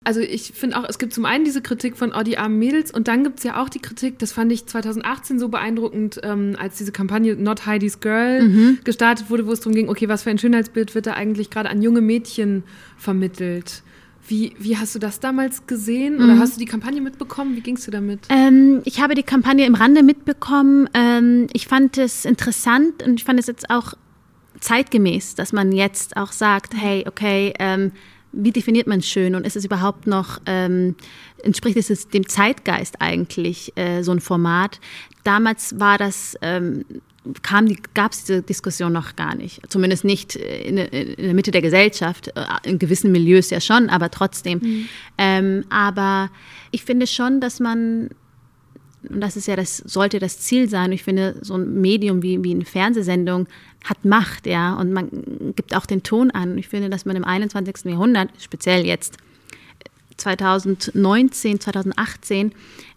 Also ich finde auch, es gibt zum einen diese Kritik von oh, die armen Mädels und dann gibt es ja auch die Kritik, das fand ich 2018 so beeindruckend, ähm, als diese Kampagne Not Heidi's Girl mhm. gestartet wurde, wo es darum ging, okay, was für ein Schönheitsbild wird da eigentlich gerade an junge Mädchen vermittelt? Wie, wie hast du das damals gesehen oder mhm. hast du die Kampagne mitbekommen? Wie gingst du damit? Ähm, ich habe die Kampagne im Rande mitbekommen. Ähm, ich fand es interessant und ich fand es jetzt auch zeitgemäß, dass man jetzt auch sagt, hey, okay, ähm, wie definiert man schön und ist es überhaupt noch, ähm, entspricht es dem Zeitgeist eigentlich, äh, so ein Format? Damals war das, ähm, gab es diese Diskussion noch gar nicht. Zumindest nicht in, in, der Mitte der Gesellschaft, äh, in gewissen Milieus ja schon, aber trotzdem. Mhm. Ähm, aber ich finde schon, dass man und das ist ja das, sollte das Ziel sein. Ich finde, so ein Medium wie, wie eine Fernsehsendung hat Macht, ja, und man gibt auch den Ton an. Ich finde, dass man im 21. Jahrhundert, speziell jetzt 2019, 2018,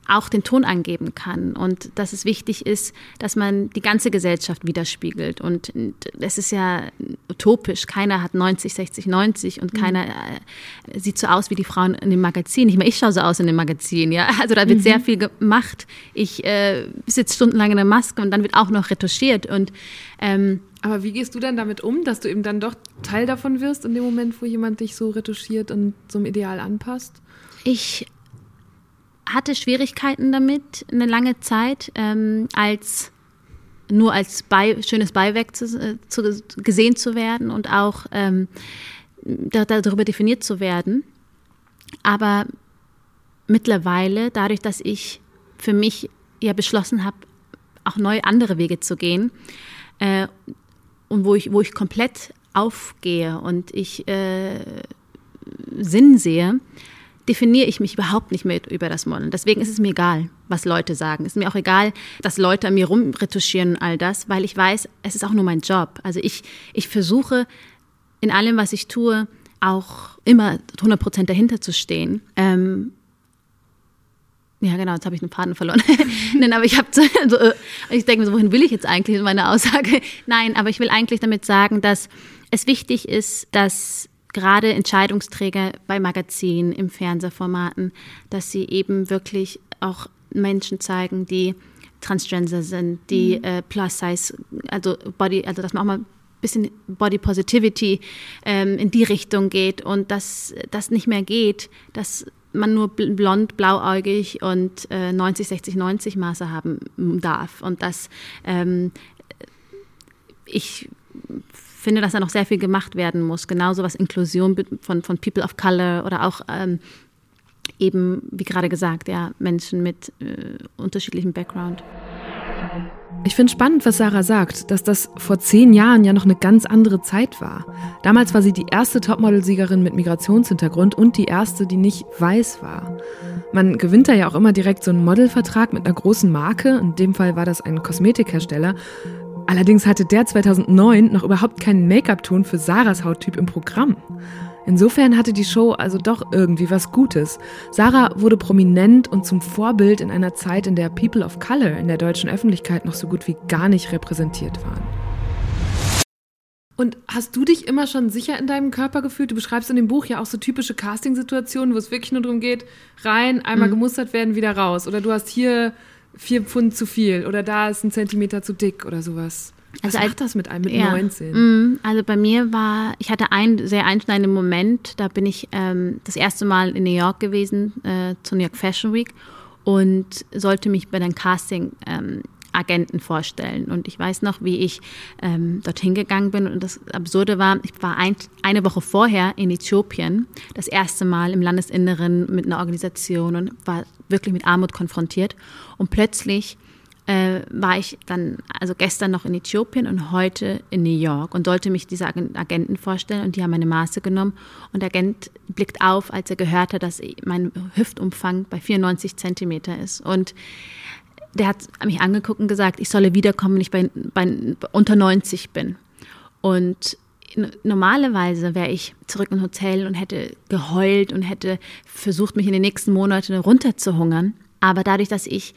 auch den Ton angeben kann und dass es wichtig ist, dass man die ganze Gesellschaft widerspiegelt. Und es ist ja utopisch. Keiner hat 90, 60, 90 und mhm. keiner äh, sieht so aus wie die Frauen in dem Magazin. Nicht mehr ich schaue so aus in dem Magazin. Ja? Also da wird mhm. sehr viel gemacht. Ich äh, sitze stundenlang in der Maske und dann wird auch noch retuschiert. Und, ähm, aber wie gehst du dann damit um, dass du eben dann doch Teil davon wirst in dem Moment, wo jemand dich so retuschiert und so einem Ideal anpasst? Ich hatte Schwierigkeiten damit eine lange Zeit, ähm, als nur als bei, schönes Beiwerk zu, äh, zu, gesehen zu werden und auch ähm, da, darüber definiert zu werden. Aber mittlerweile, dadurch, dass ich für mich ja beschlossen habe, auch neue andere Wege zu gehen äh, und wo ich, wo ich komplett aufgehe und ich äh, Sinn sehe, definiere ich mich überhaupt nicht mehr über das Modeln. Deswegen ist es mir egal, was Leute sagen. Es ist mir auch egal, dass Leute an mir rumretuschieren und all das, weil ich weiß, es ist auch nur mein Job. Also ich, ich versuche in allem, was ich tue, auch immer 100 Prozent dahinter zu stehen. Ähm, ja, genau, jetzt habe ich einen Faden verloren. Nein, aber ich habe so, äh, ich denke mir so, wohin will ich jetzt eigentlich in meiner Aussage? Nein, aber ich will eigentlich damit sagen, dass es wichtig ist, dass gerade Entscheidungsträger bei Magazinen, im Fernsehformaten, dass sie eben wirklich auch Menschen zeigen, die Transgender sind, die mhm. äh, Plus Size, also Body, also dass man auch mal ein bisschen Body Positivity ähm, in die Richtung geht und dass das nicht mehr geht, dass man nur blond, blauäugig und äh, 90, 60, 90 Maße haben darf und dass ähm, ich finde, dass da noch sehr viel gemacht werden muss. Genauso was Inklusion von, von People of Color oder auch ähm, eben, wie gerade gesagt, ja, Menschen mit äh, unterschiedlichem Background. Ich finde spannend, was Sarah sagt, dass das vor zehn Jahren ja noch eine ganz andere Zeit war. Damals war sie die erste Topmodel-Siegerin mit Migrationshintergrund und die erste, die nicht weiß war. Man gewinnt da ja auch immer direkt so einen Modelvertrag mit einer großen Marke, in dem Fall war das ein Kosmetikhersteller, Allerdings hatte der 2009 noch überhaupt keinen Make-up-Ton für Sarahs Hauttyp im Programm. Insofern hatte die Show also doch irgendwie was Gutes. Sarah wurde prominent und zum Vorbild in einer Zeit, in der People of Color in der deutschen Öffentlichkeit noch so gut wie gar nicht repräsentiert waren. Und hast du dich immer schon sicher in deinem Körper gefühlt? Du beschreibst in dem Buch ja auch so typische Casting-Situationen, wo es wirklich nur darum geht, rein, einmal mhm. gemustert werden, wieder raus. Oder du hast hier vier Pfund zu viel oder da ist ein Zentimeter zu dick oder sowas. Was also macht das mit einem mit ja, 19? Mm, also bei mir war, ich hatte einen sehr einschneidenden Moment, da bin ich ähm, das erste Mal in New York gewesen, äh, zur New York Fashion Week und sollte mich bei einem Casting ähm, Agenten vorstellen. Und ich weiß noch, wie ich ähm, dorthin gegangen bin. Und das Absurde war, ich war ein, eine Woche vorher in Äthiopien, das erste Mal im Landesinneren mit einer Organisation und war wirklich mit Armut konfrontiert. Und plötzlich äh, war ich dann, also gestern noch in Äthiopien und heute in New York und sollte mich diese Agenten vorstellen und die haben meine Maße genommen und der Agent blickt auf, als er gehört hat, dass mein Hüftumfang bei 94 Zentimeter ist und der hat mich angeguckt und gesagt, ich solle wiederkommen, wenn ich bei, bei unter 90 bin. Und normalerweise wäre ich zurück im Hotel und hätte geheult und hätte versucht, mich in den nächsten Monaten runterzuhungern. Aber dadurch, dass ich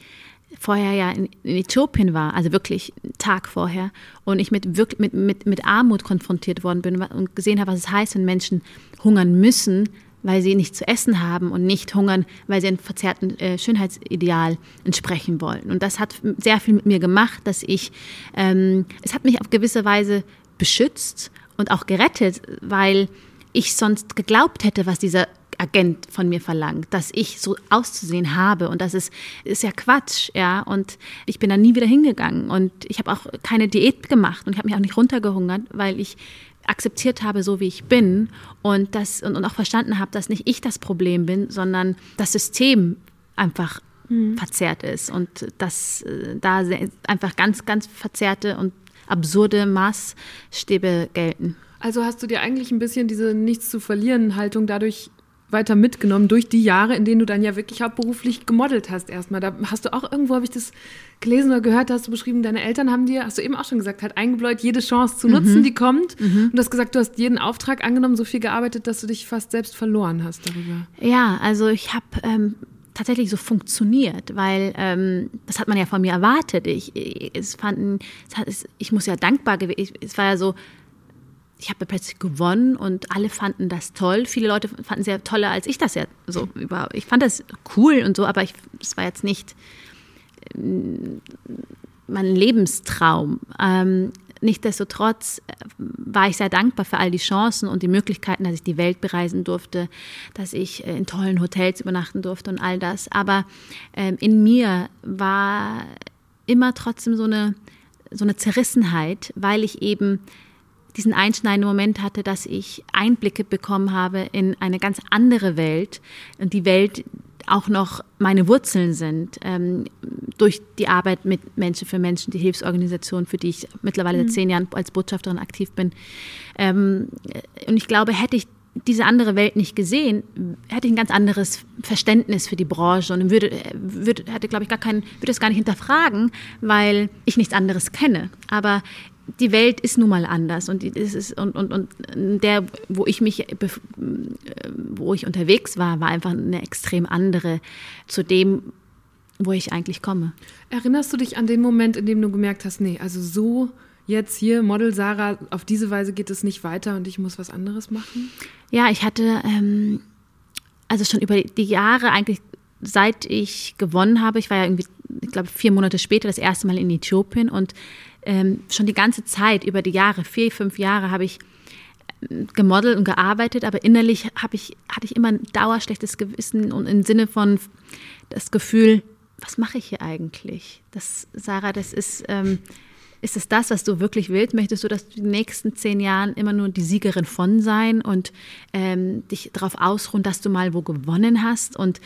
vorher ja in, Äthiopien war, also wirklich einen Tag vorher, und ich mit, wirklich, mit, mit, mit Armut konfrontiert worden bin und gesehen habe, was es heißt, wenn Menschen hungern müssen, weil sie nichts zu essen haben und nicht hungern, weil sie einem verzerrten äh, Schönheitsideal entsprechen wollen. Und das hat sehr viel mit mir gemacht, dass ich, ähm, es hat mich auf gewisse Weise beschützt und auch gerettet, weil ich sonst geglaubt hätte, was dieser Agent von mir verlangt, dass ich so auszusehen habe und das ist, ist ja Quatsch, ja. Und ich bin da nie wieder hingegangen und ich habe auch keine Diät gemacht und ich habe mich auch nicht runtergehungert, weil ich akzeptiert habe, so wie ich bin und das und, und auch verstanden habe, dass nicht ich das Problem bin, sondern das System einfach mhm. verzerrt ist und dass äh, da einfach ganz, ganz verzerrte und absurde Maßstäbe gelten. Also hast du dir eigentlich ein bisschen diese Nichts zu verlieren Haltung dadurch weiter mitgenommen durch die Jahre, in denen du dann ja wirklich hauptberuflich gemodelt hast erstmal. Da hast du auch irgendwo, habe ich das gelesen oder gehört, hast du beschrieben, deine Eltern haben dir, hast du eben auch schon gesagt, halt eingebläut, jede Chance zu nutzen, mhm. die kommt. Mhm. Und du hast gesagt, du hast jeden Auftrag angenommen, so viel gearbeitet, dass du dich fast selbst verloren hast darüber. Ja, also ich habe ähm, tatsächlich so funktioniert, weil ähm, das hat man ja von mir erwartet. Ich, es fanden, es hat, es, ich muss ja dankbar gewesen, es war ja so, ich habe plötzlich gewonnen und alle fanden das toll. Viele Leute fanden es ja toller als ich das ja so überhaupt. Ich fand das cool und so, aber es war jetzt nicht äh, mein Lebenstraum. Ähm, Nichtsdestotrotz äh, war ich sehr dankbar für all die Chancen und die Möglichkeiten, dass ich die Welt bereisen durfte, dass ich äh, in tollen Hotels übernachten durfte und all das. Aber ähm, in mir war immer trotzdem so eine, so eine Zerrissenheit, weil ich eben diesen einschneidenden Moment hatte, dass ich Einblicke bekommen habe in eine ganz andere Welt, die Welt auch noch meine Wurzeln sind, ähm, durch die Arbeit mit Menschen für Menschen, die Hilfsorganisation, für die ich mittlerweile seit mhm. zehn Jahren als Botschafterin aktiv bin. Ähm, und ich glaube, hätte ich diese andere Welt nicht gesehen, hätte ich ein ganz anderes Verständnis für die Branche und würde, würde hätte, glaube ich, gar keinen, würde es gar nicht hinterfragen, weil ich nichts anderes kenne. Aber die Welt ist nun mal anders und, ist, und, und, und der, wo ich mich, wo ich unterwegs war, war einfach eine extrem andere zu dem, wo ich eigentlich komme. Erinnerst du dich an den Moment, in dem du gemerkt hast, nee, also so jetzt hier Model Sarah, auf diese Weise geht es nicht weiter und ich muss was anderes machen? Ja, ich hatte ähm, also schon über die Jahre eigentlich seit ich gewonnen habe, ich war ja irgendwie, ich glaube, vier Monate später das erste Mal in Äthiopien und ähm, schon die ganze Zeit, über die Jahre, vier, fünf Jahre, habe ich ähm, gemodelt und gearbeitet, aber innerlich habe ich, hatte ich immer ein dauerschlechtes Gewissen und im Sinne von das Gefühl, was mache ich hier eigentlich? Das, Sarah, das ist, ähm, ist es das, was du wirklich willst? Möchtest du, dass du die nächsten zehn Jahren immer nur die Siegerin von sein und ähm, dich darauf ausruhen, dass du mal wo gewonnen hast und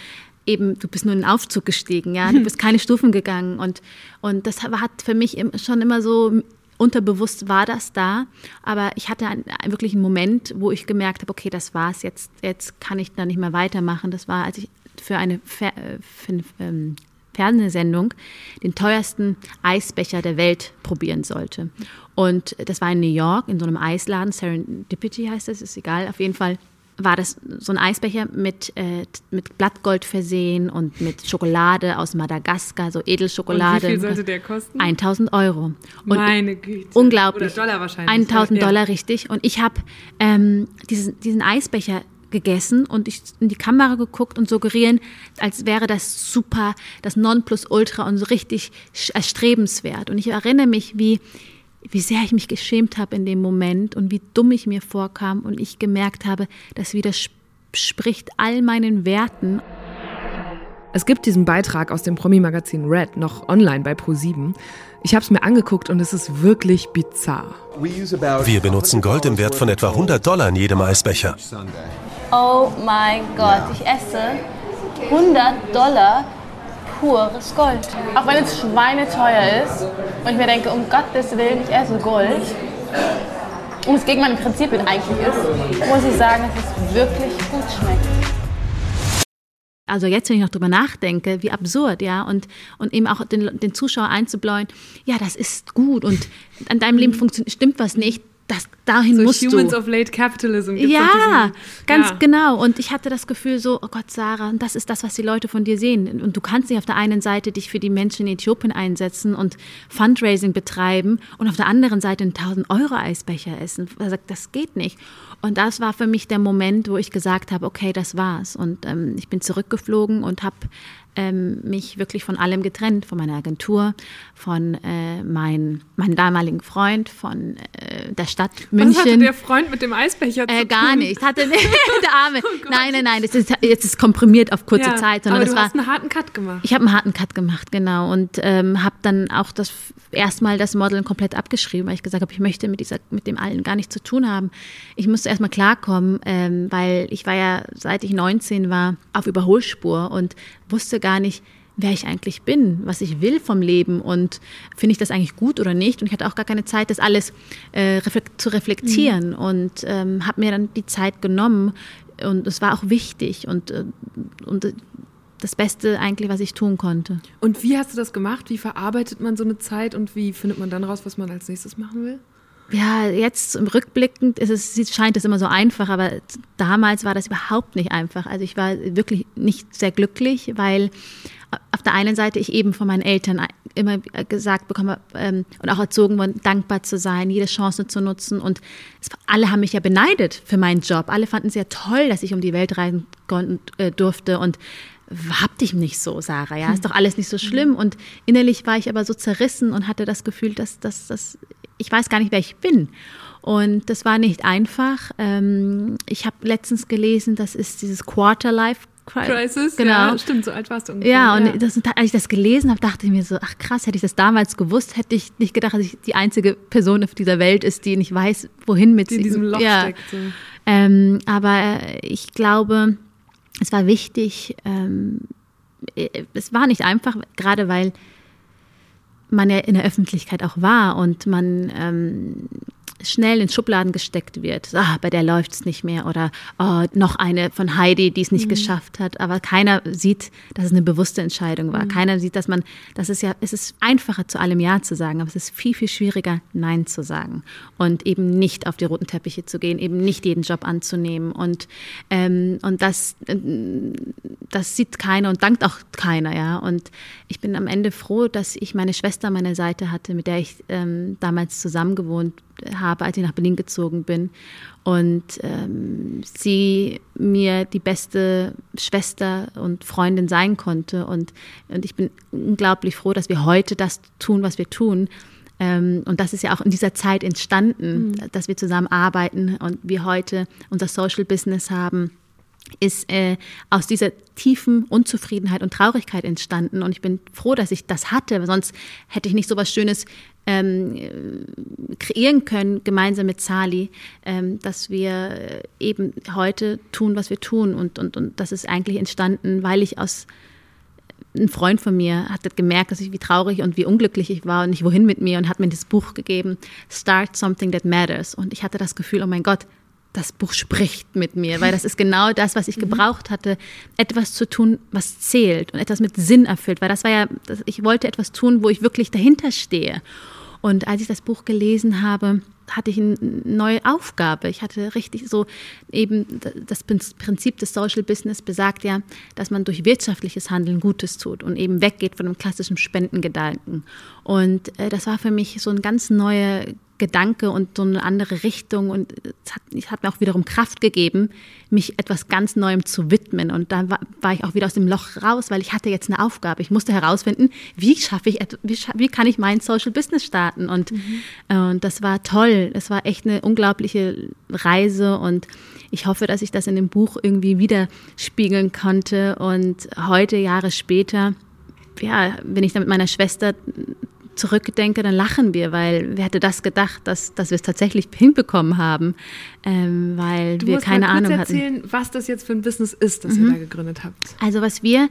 eben, du bist nur in den Aufzug gestiegen, ja, du bist keine Stufen gegangen und, und das hat für mich schon immer so unterbewusst war das da, aber ich hatte einen, wirklich einen Moment, wo ich gemerkt habe, okay, das war's, jetzt, jetzt kann ich da nicht mehr weitermachen. Das war, als ich für eine, für eine ähm, Fernsehsendung den teuersten Eisbecher der Welt probieren sollte. Und das war in New York, in so einem Eisladen, Serendipity heißt das, ist egal, auf jeden Fall war das so ein Eisbecher mit, äh, mit Blattgold versehen und mit Schokolade aus Madagaskar, so Edelschokolade. Und wie viel sollte der kosten? 1000 Euro. Und Meine Güte. Unglaublich. Oder Dollar wahrscheinlich. 1000 Dollar, richtig. Und ich habe ähm, diesen, diesen Eisbecher gegessen und ich in die Kamera geguckt und suggerieren, als wäre das super, das Nonplusultra und so richtig erstrebenswert. Und ich erinnere mich, wie wie sehr ich mich geschämt habe in dem Moment und wie dumm ich mir vorkam und ich gemerkt habe, das widerspricht all meinen Werten. Es gibt diesen Beitrag aus dem Promi-Magazin Red noch online bei Pro7. Ich habe es mir angeguckt und es ist wirklich bizarr. Wir benutzen Gold im Wert von etwa 100 Dollar in jedem Eisbecher. Oh mein Gott, ich esse 100 Dollar pures Gold. Auch wenn es schweineteuer ist und ich mir denke, um Gottes Willen, ich esse Gold und es gegen meine Prinzipien eigentlich ist, muss ich sagen, dass es wirklich gut schmeckt. also jetzt, wenn ich noch drüber nachdenke, wie absurd, ja, und, und eben auch den, den Zuschauer einzubläuen, ja, das ist gut und an deinem Leben stimmt was nicht, das, dahin so musst Humans du. of Late Capitalism. gibt's Ja, diesen- ganz ja. genau. Und ich hatte das Gefühl so, oh Gott, Sarah, das ist das, was die Leute von dir sehen. Und du kannst nicht auf der einen Seite dich für die Menschen in Äthiopien einsetzen und Fundraising betreiben und auf der anderen Seite einen 1000-Euro-Eisbecher essen. Er sagt, das geht nicht. Und das war für mich der Moment, wo ich gesagt habe, okay, das war's. Und ähm, ich bin zurückgeflogen und habe ähm, mich wirklich von allem getrennt, von meiner Agentur, von äh, mein, meinem damaligen Freund, von äh, der Stadt München. Was hatte der Freund mit dem Eisbecher zu Äh, gar tun? nicht. Hatte der Arme. nein, nein, nein. Das ist, jetzt ist komprimiert auf kurze Ja, Zeit, sondern aber das du war. hast einen harten Cut gemacht. Ich habe einen harten Cut gemacht, genau, und ähm, habe dann auch das erstmal das Modeln komplett abgeschrieben, weil ich gesagt habe, ich möchte mit dieser, mit dem allen gar nichts zu tun haben. Ich musste erstmal klarkommen, ähm, weil ich war ja, seit ich 19 war, auf Überholspur und wusste gar nicht, wer ich eigentlich bin, was ich will vom Leben und finde ich das eigentlich gut oder nicht. Und ich hatte auch gar keine Zeit, das alles äh, reflekt zu reflektieren und ähm, habe mir dann die Zeit genommen und es war auch wichtig und, äh, und das Beste eigentlich, was ich tun konnte. Und wie hast du das gemacht? Wie verarbeitet man so eine Zeit und wie findet man dann raus, was man als nächstes machen will? Ja, jetzt im Rückblickend ist es, scheint es immer so einfach, aber damals war das überhaupt nicht einfach. Also ich war wirklich nicht sehr glücklich, weil auf der einen Seite ich eben von meinen Eltern immer gesagt bekomme ähm, und auch erzogen worden, dankbar zu sein, jede Chance zu nutzen. Und es, alle haben mich ja beneidet für meinen Job. Alle fanden es ja toll, dass ich um die Welt reisen äh, durfte und hab dich nicht so, Sarah, ja, ist doch alles nicht so schlimm. Und innerlich war ich aber so zerrissen und hatte das Gefühl, dass, dass, dass ich weiß gar nicht, wer ich bin. Und das war nicht einfach. Ähm, ich habe letztens gelesen, das ist dieses Quarter-Life Crisis? Genau. Ja, stimmt, so alt warst du ungefähr. Ja, und Das, als ich das gelesen habe, dachte ich mir so, ach krass, hätte ich das damals gewusst, hätte ich nicht gedacht, dass ich die einzige Person auf dieser Welt ist, die nicht weiß, wohin mit die in sich- diesem Loch ja. steckt. So. Ähm, aber ich glaube, es war wichtig, ähm, es war nicht einfach, gerade weil man ja in der Öffentlichkeit auch war und man ähm, schnell in Schubladen gesteckt wird. Ah, bei der läuft es nicht mehr oder oh, noch eine von Heidi, die es nicht geschafft hat. Aber keiner sieht, dass es eine bewusste Entscheidung war. Keiner sieht, dass man, das ist ja, es ist einfacher zu allem Ja zu sagen, aber es ist viel, viel schwieriger, Nein zu sagen und eben nicht auf die roten Teppiche zu gehen, eben nicht jeden Job anzunehmen und ähm, und das äh, das sieht keiner und dankt auch keiner, ja. Und ich bin am Ende froh, dass ich meine Schwester an meiner Seite hatte, mit der ich ähm, damals zusammen gewohnt habe, als ich nach Berlin gezogen bin. Und ähm, sie mir die beste Schwester und Freundin sein konnte. Und, und ich bin unglaublich froh, dass wir heute das tun, was wir tun. Ähm, und das ist ja auch in dieser Zeit entstanden, dass wir zusammen arbeiten und wir heute unser Social Business haben ist äh, aus dieser tiefen Unzufriedenheit und Traurigkeit entstanden. Und ich bin froh, dass ich das hatte, sonst hätte ich nicht so was Schönes ähm, äh, kreieren können, gemeinsam mit Sali, ähm, dass wir eben heute tun, was wir tun. Und, und, und das ist eigentlich entstanden, weil ich aus ein Freund von mir hat gemerkt, dass ich wie traurig und wie unglücklich ich war und nicht wohin mit mir und hat mir das Buch gegeben, Start Something That Matters. Und ich hatte das Gefühl, oh mein Gott, das Buch spricht mit mir, weil das ist genau das, was ich gebraucht hatte, etwas zu tun, was zählt und etwas mit Sinn erfüllt, weil das war ja, ich wollte etwas tun, wo ich wirklich dahinter stehe. Und als ich das Buch gelesen habe, hatte ich eine neue Aufgabe. Ich hatte richtig so eben das Prinzip des Social Business besagt ja, dass man durch wirtschaftliches Handeln Gutes tut und eben weggeht von dem klassischen Spendengedanken. Und äh, das war für mich so ein ganz neuer Gedanke und so eine andere Richtung. Und es hat, es hat mir auch wiederum Kraft gegeben, mich etwas ganz Neuem zu widmen. Und da war, war ich auch wieder aus dem Loch raus, weil ich hatte jetzt eine Aufgabe. Ich musste herausfinden, wie schaffe ich, wie, wie kann ich mein Social Business starten? Und, äh, und das war toll. Es war echt eine unglaubliche Reise. Und ich hoffe, dass ich das in dem Buch irgendwie widerspiegeln konnte. Und heute, Jahre später, ja, wenn ich dann mit meiner Schwester zurückdenke, dann lachen wir, weil wer hätte das gedacht, dass, dass wir es tatsächlich hinbekommen haben, ähm, weil Du wir keine mal kurz Ahnung hatten. Mhm. erzählen, was das jetzt für ein Business ist, das ihr da gegründet habt. Also was wir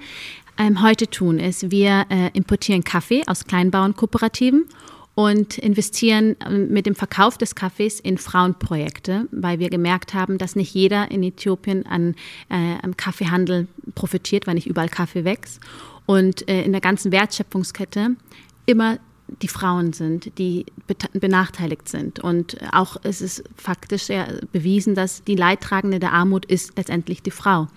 ähm, heute tun, ist, wir äh, importieren Kaffee aus Kleinbauernkooperativen und investieren ähm, mit dem Verkauf des Kaffees in Frauenprojekte, weil wir gemerkt haben, dass nicht jeder in Äthiopien an, äh, am Kaffeehandel profitiert, weil nicht überall Kaffee wächst. Und äh, in der ganzen Wertschöpfungskette immer die Frauen sind, die benachteiligt sind. Und auch es ist faktisch sehr bewiesen, dass die Leidtragende der Armut ist letztendlich die Frau.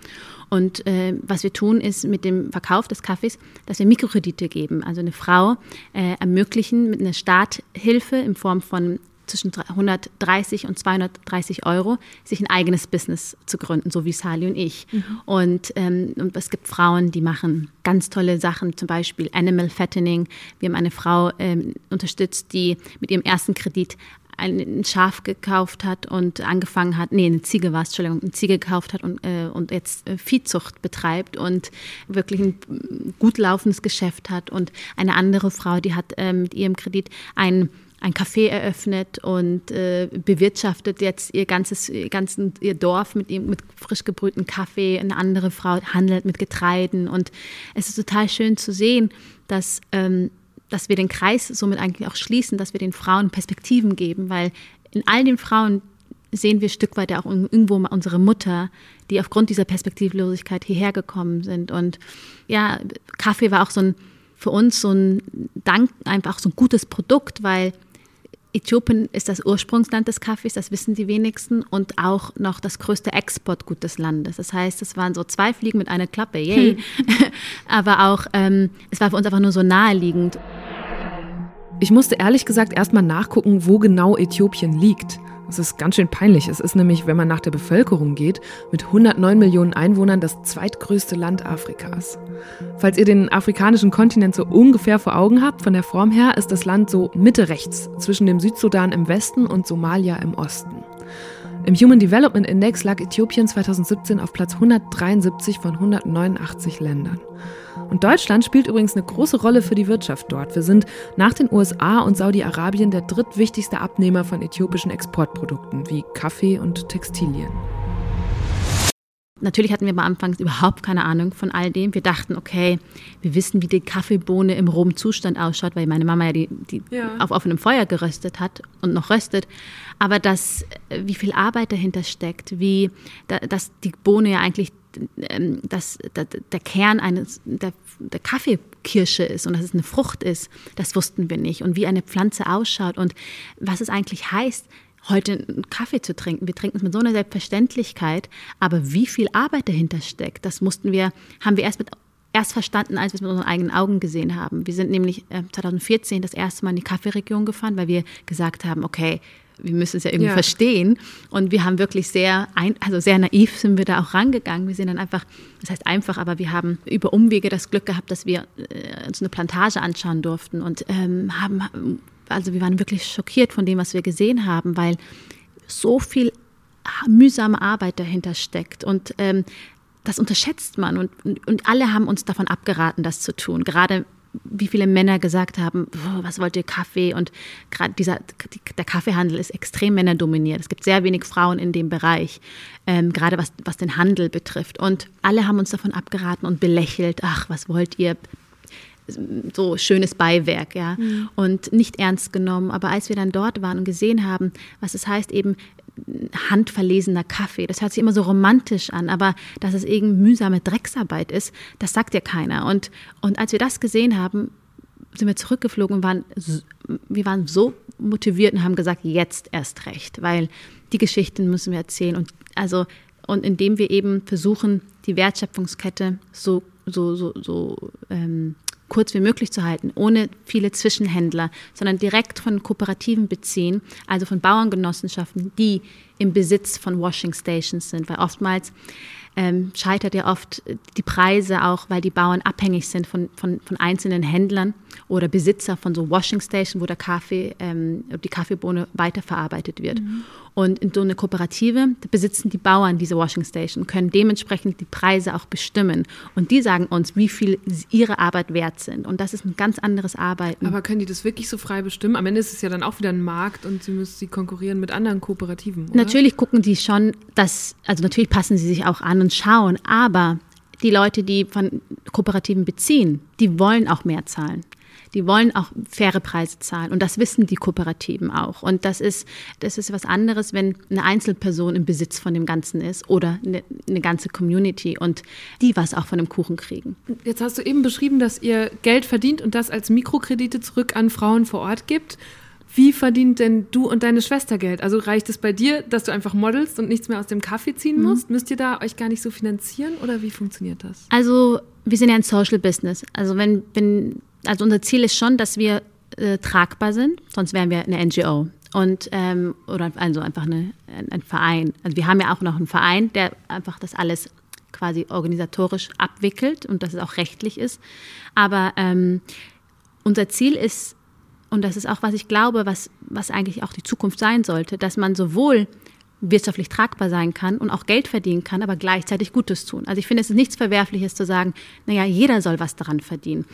Und äh, was wir tun, ist mit dem Verkauf des Kaffees, dass wir Mikrokredite geben. Also eine Frau äh, ermöglichen mit einer Starthilfe in Form von zwischen 130 und 230 Euro, sich ein eigenes Business zu gründen, so wie Sali und ich. Mhm. Und, ähm, und es gibt Frauen, die machen ganz tolle Sachen, zum Beispiel Animal Fattening. Wir haben eine Frau ähm, unterstützt, die mit ihrem ersten Kredit ein Schaf gekauft hat und angefangen hat, nee, eine Ziege war es, Entschuldigung, eine Ziege gekauft hat und, äh, und jetzt äh, Viehzucht betreibt und wirklich ein gut laufendes Geschäft hat. Und eine andere Frau, die hat äh, mit ihrem Kredit ein ein Café eröffnet und äh, bewirtschaftet jetzt ihr ganzes, ihr, ganzen, ihr Dorf mit, mit frisch gebrühten Kaffee. Eine andere Frau handelt mit Getreiden und es ist total schön zu sehen, dass ähm, dass wir den Kreis somit eigentlich auch schließen, dass wir den Frauen Perspektiven geben, weil in all den Frauen sehen wir ein Stück weit auch irgendwo unsere Mutter, die aufgrund dieser Perspektivlosigkeit hierher gekommen sind. Und ja, Kaffee war auch so ein, für uns so ein Dank, einfach so ein gutes Produkt, weil Äthiopien ist das Ursprungsland des Kaffees, das wissen die wenigsten, und auch noch das größte Exportgut des Landes. Das heißt, es waren so zwei Fliegen mit einer Klappe, yay. Hm. Aber auch, ähm, es war für uns einfach nur so naheliegend. Ich musste ehrlich gesagt erstmal nachgucken, wo genau Äthiopien liegt. Das ist ganz schön peinlich. Es ist nämlich, wenn man nach der Bevölkerung geht, mit 109 Millionen Einwohnern das zweitgrößte Land Afrikas. Falls ihr den afrikanischen Kontinent so ungefähr vor Augen habt, von der Form her ist das Land so Mitte rechts, zwischen dem Südsudan im Westen und Somalia im Osten. Im Human Development Index lag Äthiopien 2017 auf Platz 173 von 189 Ländern. Und Deutschland spielt übrigens eine große Rolle für die Wirtschaft dort. Wir sind nach den USA und Saudi-Arabien der drittwichtigste Abnehmer von äthiopischen Exportprodukten wie Kaffee und Textilien. Natürlich hatten wir am Anfang überhaupt keine Ahnung von all dem. Wir dachten, okay, wir wissen, wie die Kaffeebohne im rohen Zustand ausschaut, weil meine Mama ja die, die ja. auf offenem Feuer geröstet hat und noch röstet. Aber das, wie viel Arbeit dahinter steckt, wie, dass die Bohne ja eigentlich dass der Kern eines, der, der Kaffeekirsche ist und dass es eine Frucht ist, das wussten wir nicht. Und wie eine Pflanze ausschaut und was es eigentlich heißt, heute einen Kaffee zu trinken. Wir trinken es mit so einer Selbstverständlichkeit, aber wie viel Arbeit dahinter steckt, das mussten wir, haben wir erst mit erst verstanden, als wir es mit unseren eigenen Augen gesehen haben. Wir sind nämlich 2014 äh, das erste Mal in die Kaffeeregion gefahren, weil wir gesagt haben, okay, wir müssen es ja irgendwie ja. verstehen. Und wir haben wirklich sehr, ein, also sehr naiv sind wir da auch rangegangen. Wir sind dann einfach, das heißt einfach, aber wir haben über Umwege das Glück gehabt, dass wir äh, uns eine Plantage anschauen durften und ähm, haben also wir waren wirklich schockiert von dem, was wir gesehen haben, weil so viel mühsame Arbeit dahinter steckt und ähm, das unterschätzt man und, und alle haben uns davon abgeraten, das zu tun. Gerade wie viele Männer gesagt haben, was wollt ihr Kaffee? Und gerade dieser, der Kaffeehandel ist extrem männerdominiert. Es gibt sehr wenig Frauen in dem Bereich, ähm, gerade was, was den Handel betrifft. Und alle haben uns davon abgeraten und belächelt, ach, was wollt ihr? so schönes Beiwerk, ja, mhm. und nicht ernst genommen. Aber als wir dann dort waren und gesehen haben, was es heißt, eben handverlesener Kaffee, das hört sich immer so romantisch an, aber dass es eben mühsame Drecksarbeit ist, das sagt ja keiner. Und, und als wir das gesehen haben, sind wir zurückgeflogen und waren, wir waren so motiviert und haben gesagt, jetzt erst recht, weil die Geschichten müssen wir erzählen und also und indem wir eben versuchen, die Wertschöpfungskette so so so so ähm, kurz wie möglich zu halten, ohne viele Zwischenhändler, sondern direkt von Kooperativen beziehen, also von Bauerngenossenschaften, die im Besitz von Washing Stations sind, weil oftmals ähm, scheitert ja oft die Preise auch, weil die Bauern abhängig sind von, von, von einzelnen Händlern oder Besitzer von so Washing Station, wo der Kaffee, ähm, die Kaffeebohne weiterverarbeitet wird. Mhm. Und in so einer Kooperative besitzen die Bauern diese Washing Station, können dementsprechend die Preise auch bestimmen. Und die sagen uns, wie viel ihre Arbeit wert sind. Und das ist ein ganz anderes Arbeiten. Aber können die das wirklich so frei bestimmen? Am Ende ist es ja dann auch wieder ein Markt und sie müssen sie konkurrieren mit anderen Kooperativen. Oder? Natürlich gucken die schon, dass, also natürlich passen sie sich auch an und schauen, aber die Leute, die von Kooperativen beziehen, die wollen auch mehr zahlen. Die wollen auch faire Preise zahlen. Und das wissen die Kooperativen auch. Und das ist, das ist was anderes, wenn eine Einzelperson im Besitz von dem Ganzen ist oder eine, eine ganze Community und die was auch von dem Kuchen kriegen. Jetzt hast du eben beschrieben, dass ihr Geld verdient und das als Mikrokredite zurück an Frauen vor Ort gibt. Wie verdient denn du und deine Schwester Geld? Also reicht es bei dir, dass du einfach modelst und nichts mehr aus dem Kaffee ziehen mhm. musst? Müsst ihr da euch gar nicht so finanzieren oder wie funktioniert das? Also wir sind ja ein Social Business. Also wenn, wenn also unser Ziel ist schon, dass wir äh, tragbar sind, sonst wären wir eine NGO und ähm, oder also einfach eine, ein, ein Verein. Also wir haben ja auch noch einen Verein, der einfach das alles quasi organisatorisch abwickelt und dass es auch rechtlich ist. Aber ähm, unser Ziel ist und das ist auch, was ich glaube, was, was eigentlich auch die Zukunft sein sollte, dass man sowohl wirtschaftlich tragbar sein kann und auch Geld verdienen kann, aber gleichzeitig Gutes tun. Also ich finde, es ist nichts Verwerfliches zu sagen, naja, jeder soll was daran verdienen.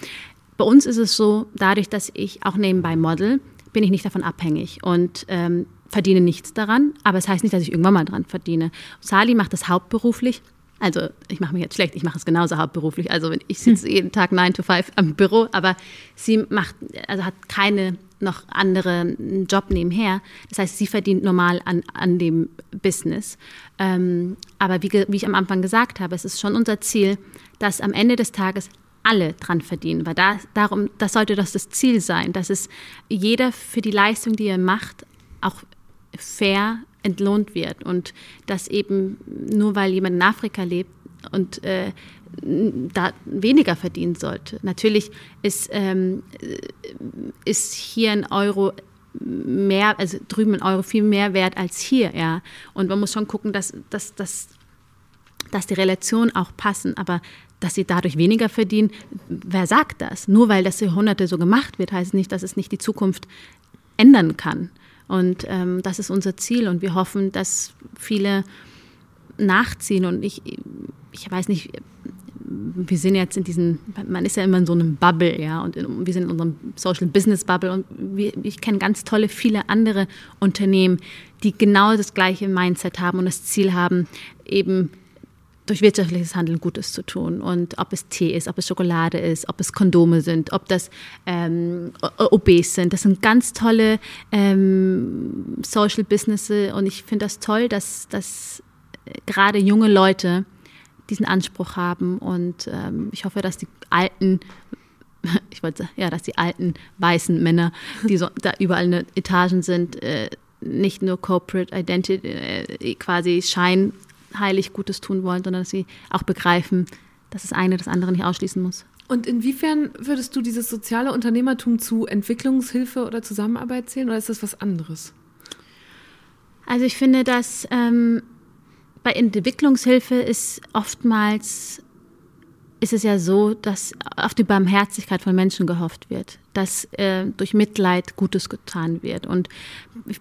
Bei uns ist es so, dadurch, dass ich auch nebenbei model, bin ich nicht davon abhängig und ähm, verdiene nichts daran, aber es das heißt nicht, dass ich irgendwann mal dran verdiene. Sali macht das hauptberuflich also ich mache mich jetzt schlecht, ich mache es genauso hauptberuflich. Also ich sitze hm. jeden Tag 9 to 5 am Büro, aber sie macht, also hat keine noch andere Job nebenher. Das heißt, sie verdient normal an, an dem Business. Ähm, aber wie, wie ich am Anfang gesagt habe, es ist schon unser Ziel, dass am Ende des Tages alle dran verdienen, weil da, darum, das sollte das das Ziel sein, dass es jeder für die Leistung, die er macht, auch fair entlohnt wird und dass eben nur weil jemand in Afrika lebt und äh, da weniger verdienen sollte. Natürlich ist, ähm, ist hier ein Euro mehr, also drüben ein Euro viel mehr wert als hier, ja. Und man muss schon gucken, dass, dass, dass, dass die Relationen auch passen, aber dass sie dadurch weniger verdienen, wer sagt das? Nur weil das Jahrhunderte so gemacht wird, heißt nicht, dass es nicht die Zukunft ändern kann. Und ähm, das ist unser Ziel und wir hoffen, dass viele nachziehen. Und ich, ich weiß nicht, wir sind jetzt in diesem, man ist ja immer in so einem Bubble, ja, und in, wir sind in unserem Social Business Bubble und wir, ich kenne ganz tolle, viele andere Unternehmen, die genau das gleiche Mindset haben und das Ziel haben, eben durch wirtschaftliches Handeln Gutes zu tun. Und ob es Tee ist, ob es Schokolade ist, ob es Kondome sind, ob das ähm, OBs sind. Das sind ganz tolle ähm, Social Businesses und ich finde das toll, dass, dass gerade junge Leute diesen Anspruch haben und ähm, ich hoffe, dass die alten ich wollte ja, dass die alten weißen Männer, die so, da überall in den Etagen sind, äh, nicht nur Corporate Identity äh, quasi Schein heilig Gutes tun wollen, sondern dass sie auch begreifen, dass das eine das andere nicht ausschließen muss. Und inwiefern würdest du dieses soziale Unternehmertum zu Entwicklungshilfe oder Zusammenarbeit zählen oder ist das was anderes? Also ich finde, dass ähm, bei Entwicklungshilfe ist oftmals ist es ja so, dass auf die Barmherzigkeit von Menschen gehofft wird, dass äh, durch Mitleid Gutes getan wird. Und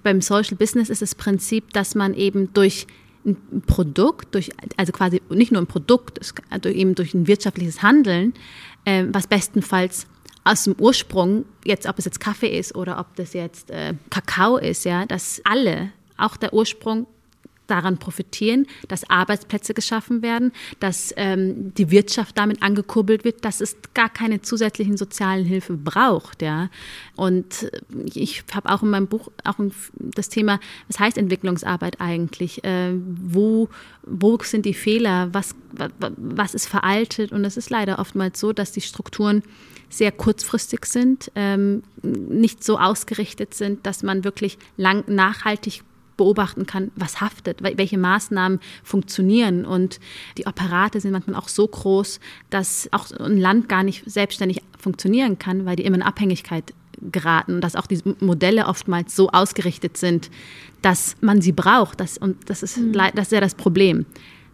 beim Social Business ist das Prinzip, dass man eben durch ein Produkt, durch, also quasi nicht nur ein Produkt, eben durch ein wirtschaftliches Handeln, äh, was bestenfalls aus dem Ursprung, jetzt ob es jetzt Kaffee ist oder ob das jetzt äh, Kakao ist, ja, dass alle, auch der Ursprung daran profitieren, dass Arbeitsplätze geschaffen werden, dass ähm, die Wirtschaft damit angekurbelt wird, dass es gar keine zusätzlichen sozialen Hilfe braucht. Ja. Und äh, ich habe auch in meinem Buch auch das Thema, was heißt Entwicklungsarbeit eigentlich? Äh, wo, wo sind die Fehler? Was, was ist veraltet? Und es ist leider oftmals so, dass die Strukturen sehr kurzfristig sind, ähm, nicht so ausgerichtet sind, dass man wirklich lang nachhaltig beobachten kann, was haftet, welche Maßnahmen funktionieren. Und die Apparate sind manchmal auch so groß, dass auch ein Land gar nicht selbstständig funktionieren kann, weil die immer in Abhängigkeit geraten und dass auch die Modelle oftmals so ausgerichtet sind, dass man sie braucht. Das, und das ist, mhm. das ist ja das Problem.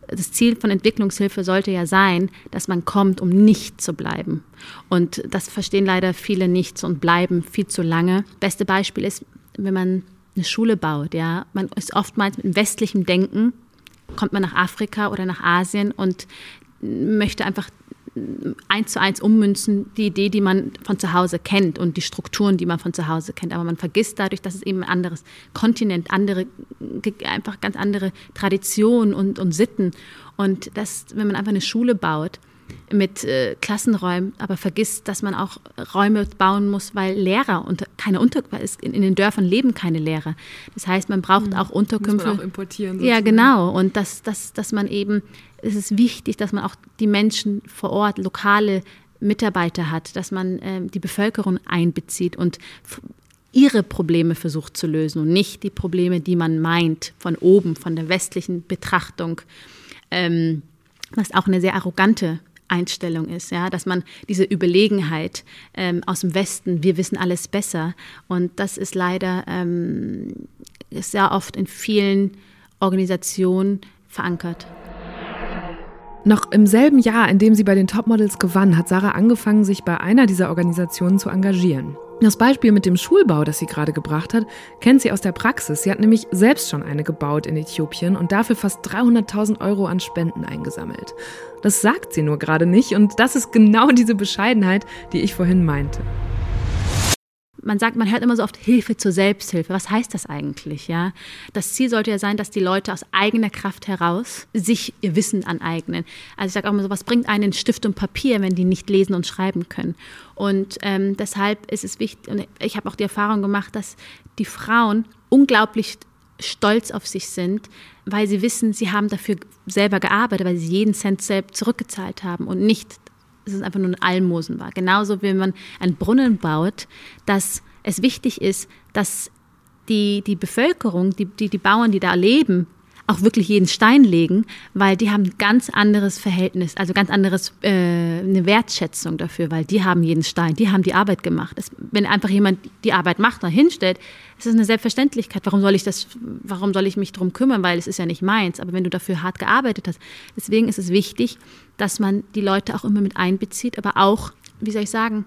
Das Ziel von Entwicklungshilfe sollte ja sein, dass man kommt, um nicht zu bleiben. Und das verstehen leider viele nicht und bleiben viel zu lange. Beste Beispiel ist, wenn man eine Schule baut. Ja, man ist oftmals mit westlichem Denken kommt man nach Afrika oder nach Asien und möchte einfach eins zu eins ummünzen, die Idee, die man von zu Hause kennt und die Strukturen, die man von zu Hause kennt. Aber man vergisst dadurch, dass es eben ein anderes Kontinent, andere, einfach ganz andere Traditionen und, und Sitten. Und das, wenn man einfach eine Schule baut, mit äh, Klassenräumen, aber vergisst, dass man auch Räume bauen muss, weil Lehrer und keine Unter in, in den Dörfern leben keine Lehrer. Das heißt, man braucht mhm. auch Unterkünfte. Muss man auch importieren. Sozusagen. Ja, genau. Und dass, dass, dass man eben, es ist wichtig, dass man auch die Menschen vor Ort, lokale Mitarbeiter hat, dass man äh, die Bevölkerung einbezieht und ihre Probleme versucht zu lösen und nicht die Probleme, die man meint, von oben, von der westlichen Betrachtung, ähm, was auch eine sehr arrogante Einstellung ist, ja, dass man diese Überlegenheit ähm, aus dem Westen, wir wissen alles besser. Und das ist leider ähm, sehr oft in vielen Organisationen verankert. Noch im selben Jahr, in dem sie bei den Topmodels gewann, hat Sarah angefangen, sich bei einer dieser Organisationen zu engagieren. Das Beispiel mit dem Schulbau, das sie gerade gebracht hat, kennt sie aus der Praxis. Sie hat nämlich selbst schon eine gebaut in Äthiopien und dafür fast 300.000 Euro an Spenden eingesammelt. Das sagt sie nur gerade nicht und das ist genau diese Bescheidenheit, die ich vorhin meinte man sagt, man hört immer so oft Hilfe zur Selbsthilfe. Was heißt das eigentlich? Ja, das Ziel sollte ja sein, dass die Leute aus eigener Kraft heraus sich ihr Wissen aneignen. Also ich sage auch immer so, was bringt einen Stift und Papier, wenn die nicht lesen und schreiben können? Und ähm, deshalb ist es wichtig. Und ich habe auch die Erfahrung gemacht, dass die Frauen unglaublich stolz auf sich sind, weil sie wissen, sie haben dafür selber gearbeitet, weil sie jeden Cent selbst zurückgezahlt haben und nicht es einfach nur ein Almosen war. Genauso wie man einen Brunnen baut, dass es wichtig ist, dass die, die Bevölkerung, die, die, die Bauern, die da leben, auch wirklich jeden Stein legen, weil die haben ein ganz anderes Verhältnis, also ganz anderes äh, eine Wertschätzung dafür, weil die haben jeden Stein, die haben die Arbeit gemacht. Das, wenn einfach jemand die Arbeit macht und hinstellt, ist das eine Selbstverständlichkeit. Warum soll ich das, warum soll ich mich darum kümmern, weil es ist ja nicht meins. Aber wenn du dafür hart gearbeitet hast, deswegen ist es wichtig, dass man die Leute auch immer mit einbezieht, aber auch, wie soll ich sagen,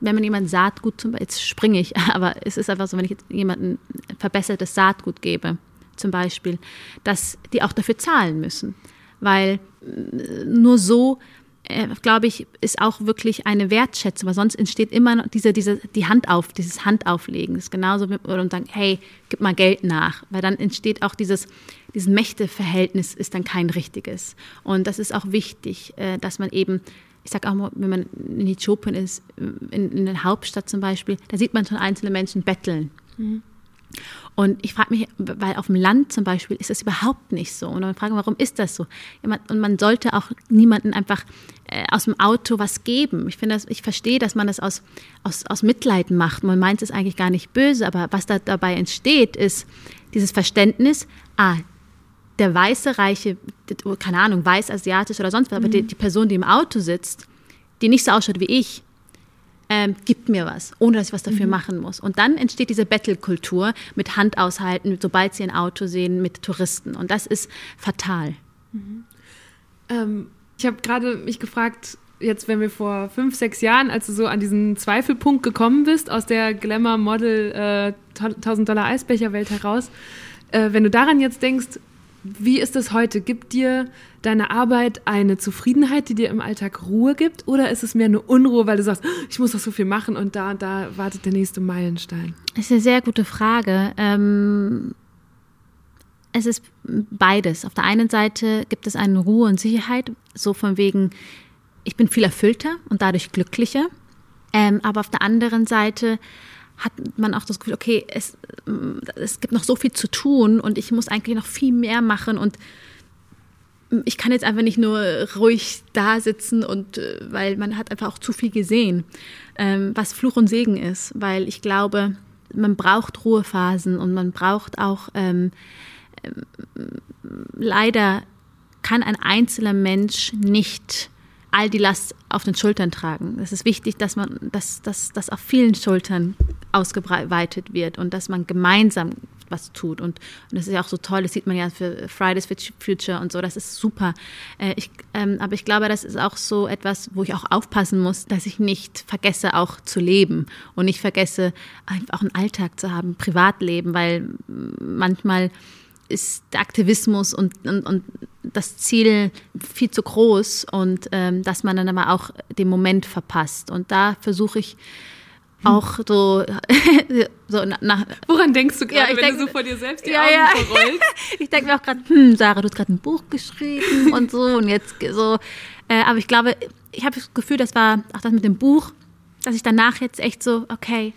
wenn man jemand Saatgut zum Beispiel, jetzt springe ich, aber es ist einfach so, wenn ich jetzt jemandem verbessertes Saatgut gebe, zum Beispiel, dass die auch dafür zahlen müssen. Weil äh, nur so, äh, glaube ich, ist auch wirklich eine Wertschätzung, weil sonst entsteht immer diese, diese, die Hand auf, dieses Handauflegen. Das ist genauso wie und sagen, hey, gib mal Geld nach. Weil dann entsteht auch dieses, dieses Mächteverhältnis ist dann kein richtiges. Und das ist auch wichtig, äh, dass man eben ich sage auch mal, wenn man in Äthiopien ist, in, in der Hauptstadt zum Beispiel, da sieht man schon einzelne Menschen betteln. Mhm. Und ich frage mich, weil auf dem Land zum Beispiel ist das überhaupt nicht so. Und dann frage ich, warum ist das so? Und man sollte auch niemanden einfach äh, aus dem Auto was geben. Ich finde, ich verstehe, dass man das aus, aus, aus Mitleid macht. Man meint es eigentlich gar nicht böse, aber was da dabei entsteht, ist dieses Verständnis, ah, der weiße, reiche, keine Ahnung, weiß, asiatisch oder sonst was, mhm. aber die, die Person, die im Auto sitzt, die nicht so ausschaut wie ich, ähm, gibt mir was, ohne dass ich was dafür mhm. machen muss. Und dann entsteht diese Battle-Kultur mit Hand aushalten, sobald sie ein Auto sehen, mit Touristen. Und das ist fatal. Mhm. Ähm, ich habe gerade mich gefragt, jetzt, wenn wir vor fünf, sechs Jahren, als du so an diesen Zweifelpunkt gekommen bist, aus der Glamour-Model äh, 1000 Dollar Eisbecher-Welt heraus, äh, wenn du daran jetzt denkst, wie ist es heute? Gibt dir deine Arbeit eine Zufriedenheit, die dir im Alltag Ruhe gibt? Oder ist es mehr eine Unruhe, weil du sagst, oh, ich muss noch so viel machen und da und da wartet der nächste Meilenstein? Das ist eine sehr gute Frage. Ähm, es ist beides. Auf der einen Seite gibt es eine Ruhe und Sicherheit, so von wegen, ich bin viel erfüllter und dadurch glücklicher. Ähm, aber auf der anderen Seite hat man auch das Gefühl, okay, es, es gibt noch so viel zu tun und ich muss eigentlich noch viel mehr machen und ich kann jetzt einfach nicht nur ruhig da sitzen und äh, weil man hat einfach auch zu viel gesehen, ähm, was Fluch und Segen ist, weil ich glaube, man braucht Ruhephasen und man braucht auch ähm, ähm, leider kann ein einzelner Mensch nicht all die Last auf den Schultern tragen. Es ist wichtig, dass man, dass, auf vielen Schultern ausgeweitet wird und dass man gemeinsam was tut. Und, und das ist ja auch so toll, das sieht man ja für Fridays for Future und so, das ist super. Äh, ich, ähm, aber ich glaube, das ist auch so etwas, wo ich auch aufpassen muss, dass ich nicht vergesse, auch zu leben und nicht vergesse, einfach einen Alltag zu haben, Privatleben, weil manchmal ist der Aktivismus und, und, und das Ziel viel zu groß und ähm, dass man dann aber auch den Moment verpasst. Und da versuche ich auch so, so nach. Woran denkst du gerade, Ja, ich wenn denk- du so vor dir selbst die Ja, Augen ja. verrollst? ich denke mir auch gerade, hm, Sarah, du hast gerade ein Buch geschrieben und so und jetzt so. Äh, aber ich glaube, ich habe das Gefühl, das war auch das mit dem Buch, dass ich danach jetzt echt so, okay,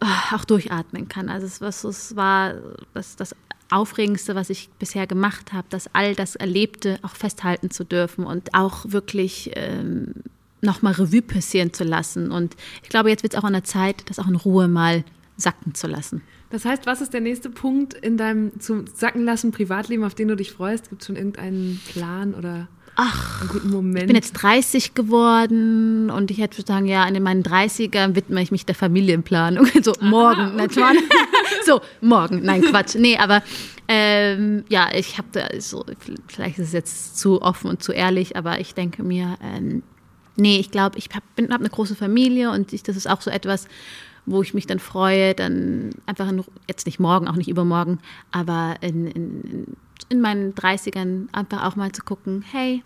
äh, auch durchatmen kann. Also es, was, es war das, das Aufregendste, was ich bisher gemacht habe, dass all das Erlebte auch festhalten zu dürfen und auch wirklich ähm, nochmal Revue passieren zu lassen. Und ich glaube, jetzt wird es auch an der Zeit, das auch in Ruhe mal sacken zu lassen. Das heißt, was ist der nächste Punkt in deinem zum Sacken lassen Privatleben, auf den du dich freust? Gibt es schon irgendeinen Plan oder einen guten Moment? Ich bin jetzt 30 geworden und ich hätte sagen, ja, in meinen 30ern widme ich mich der Familienplanung. So, morgen, nein, Schmarrn. So, morgen. Nein, Quatsch. Nee, aber ähm, ja, ich habe da so, vielleicht ist es jetzt zu offen und zu ehrlich, aber ich denke mir, ähm, nee, ich glaube, ich habe hab eine große Familie und ich, das ist auch so etwas, wo ich mich dann freue, dann einfach in, jetzt nicht morgen, auch nicht übermorgen, aber in, in, in meinen 30ern einfach auch mal zu gucken, hey,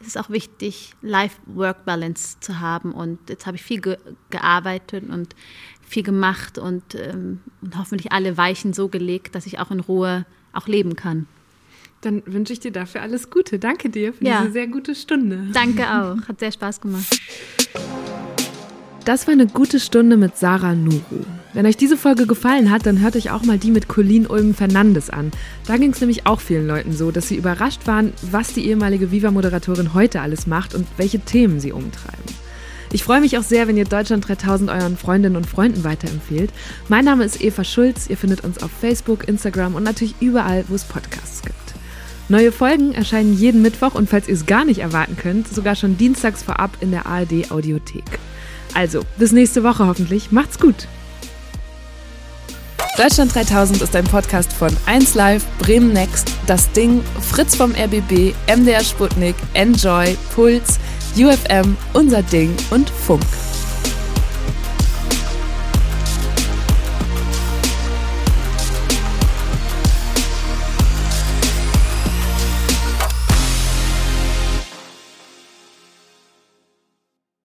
es ist auch wichtig, Life-Work-Balance zu haben. Und jetzt habe ich viel ge gearbeitet und viel gemacht und, ähm, und hoffentlich alle Weichen so gelegt, dass ich auch in Ruhe auch leben kann. Dann wünsche ich dir dafür alles Gute. Danke dir für Ja. diese sehr gute Stunde. Danke auch. Hat sehr Spaß gemacht. Das war eine gute Stunde mit Sarah Nuru. Wenn euch diese Folge gefallen hat, dann hört euch auch mal die mit Colleen Ulm Fernandes an. Da ging es nämlich auch vielen Leuten so, dass sie überrascht waren, was die ehemalige Viva-Moderatorin heute alles macht und welche Themen sie umtreiben. Ich freue mich auch sehr, wenn ihr Deutschland 3000 euren Freundinnen und Freunden weiterempfehlt. Mein Name ist Eva Schulz. Ihr findet uns auf Facebook, Instagram und natürlich überall, wo es Podcasts gibt. Neue Folgen erscheinen jeden Mittwoch und falls ihr es gar nicht erwarten könnt, sogar schon dienstags vorab in der ARD Audiothek. Also, bis nächste Woche hoffentlich. Macht's gut. Deutschland 3000 ist ein Podcast von 1Live, Bremen Next, Das Ding, Fritz vom RBB, MDR Sputnik, Enjoy, Puls, UFM, Unser Ding und Funk.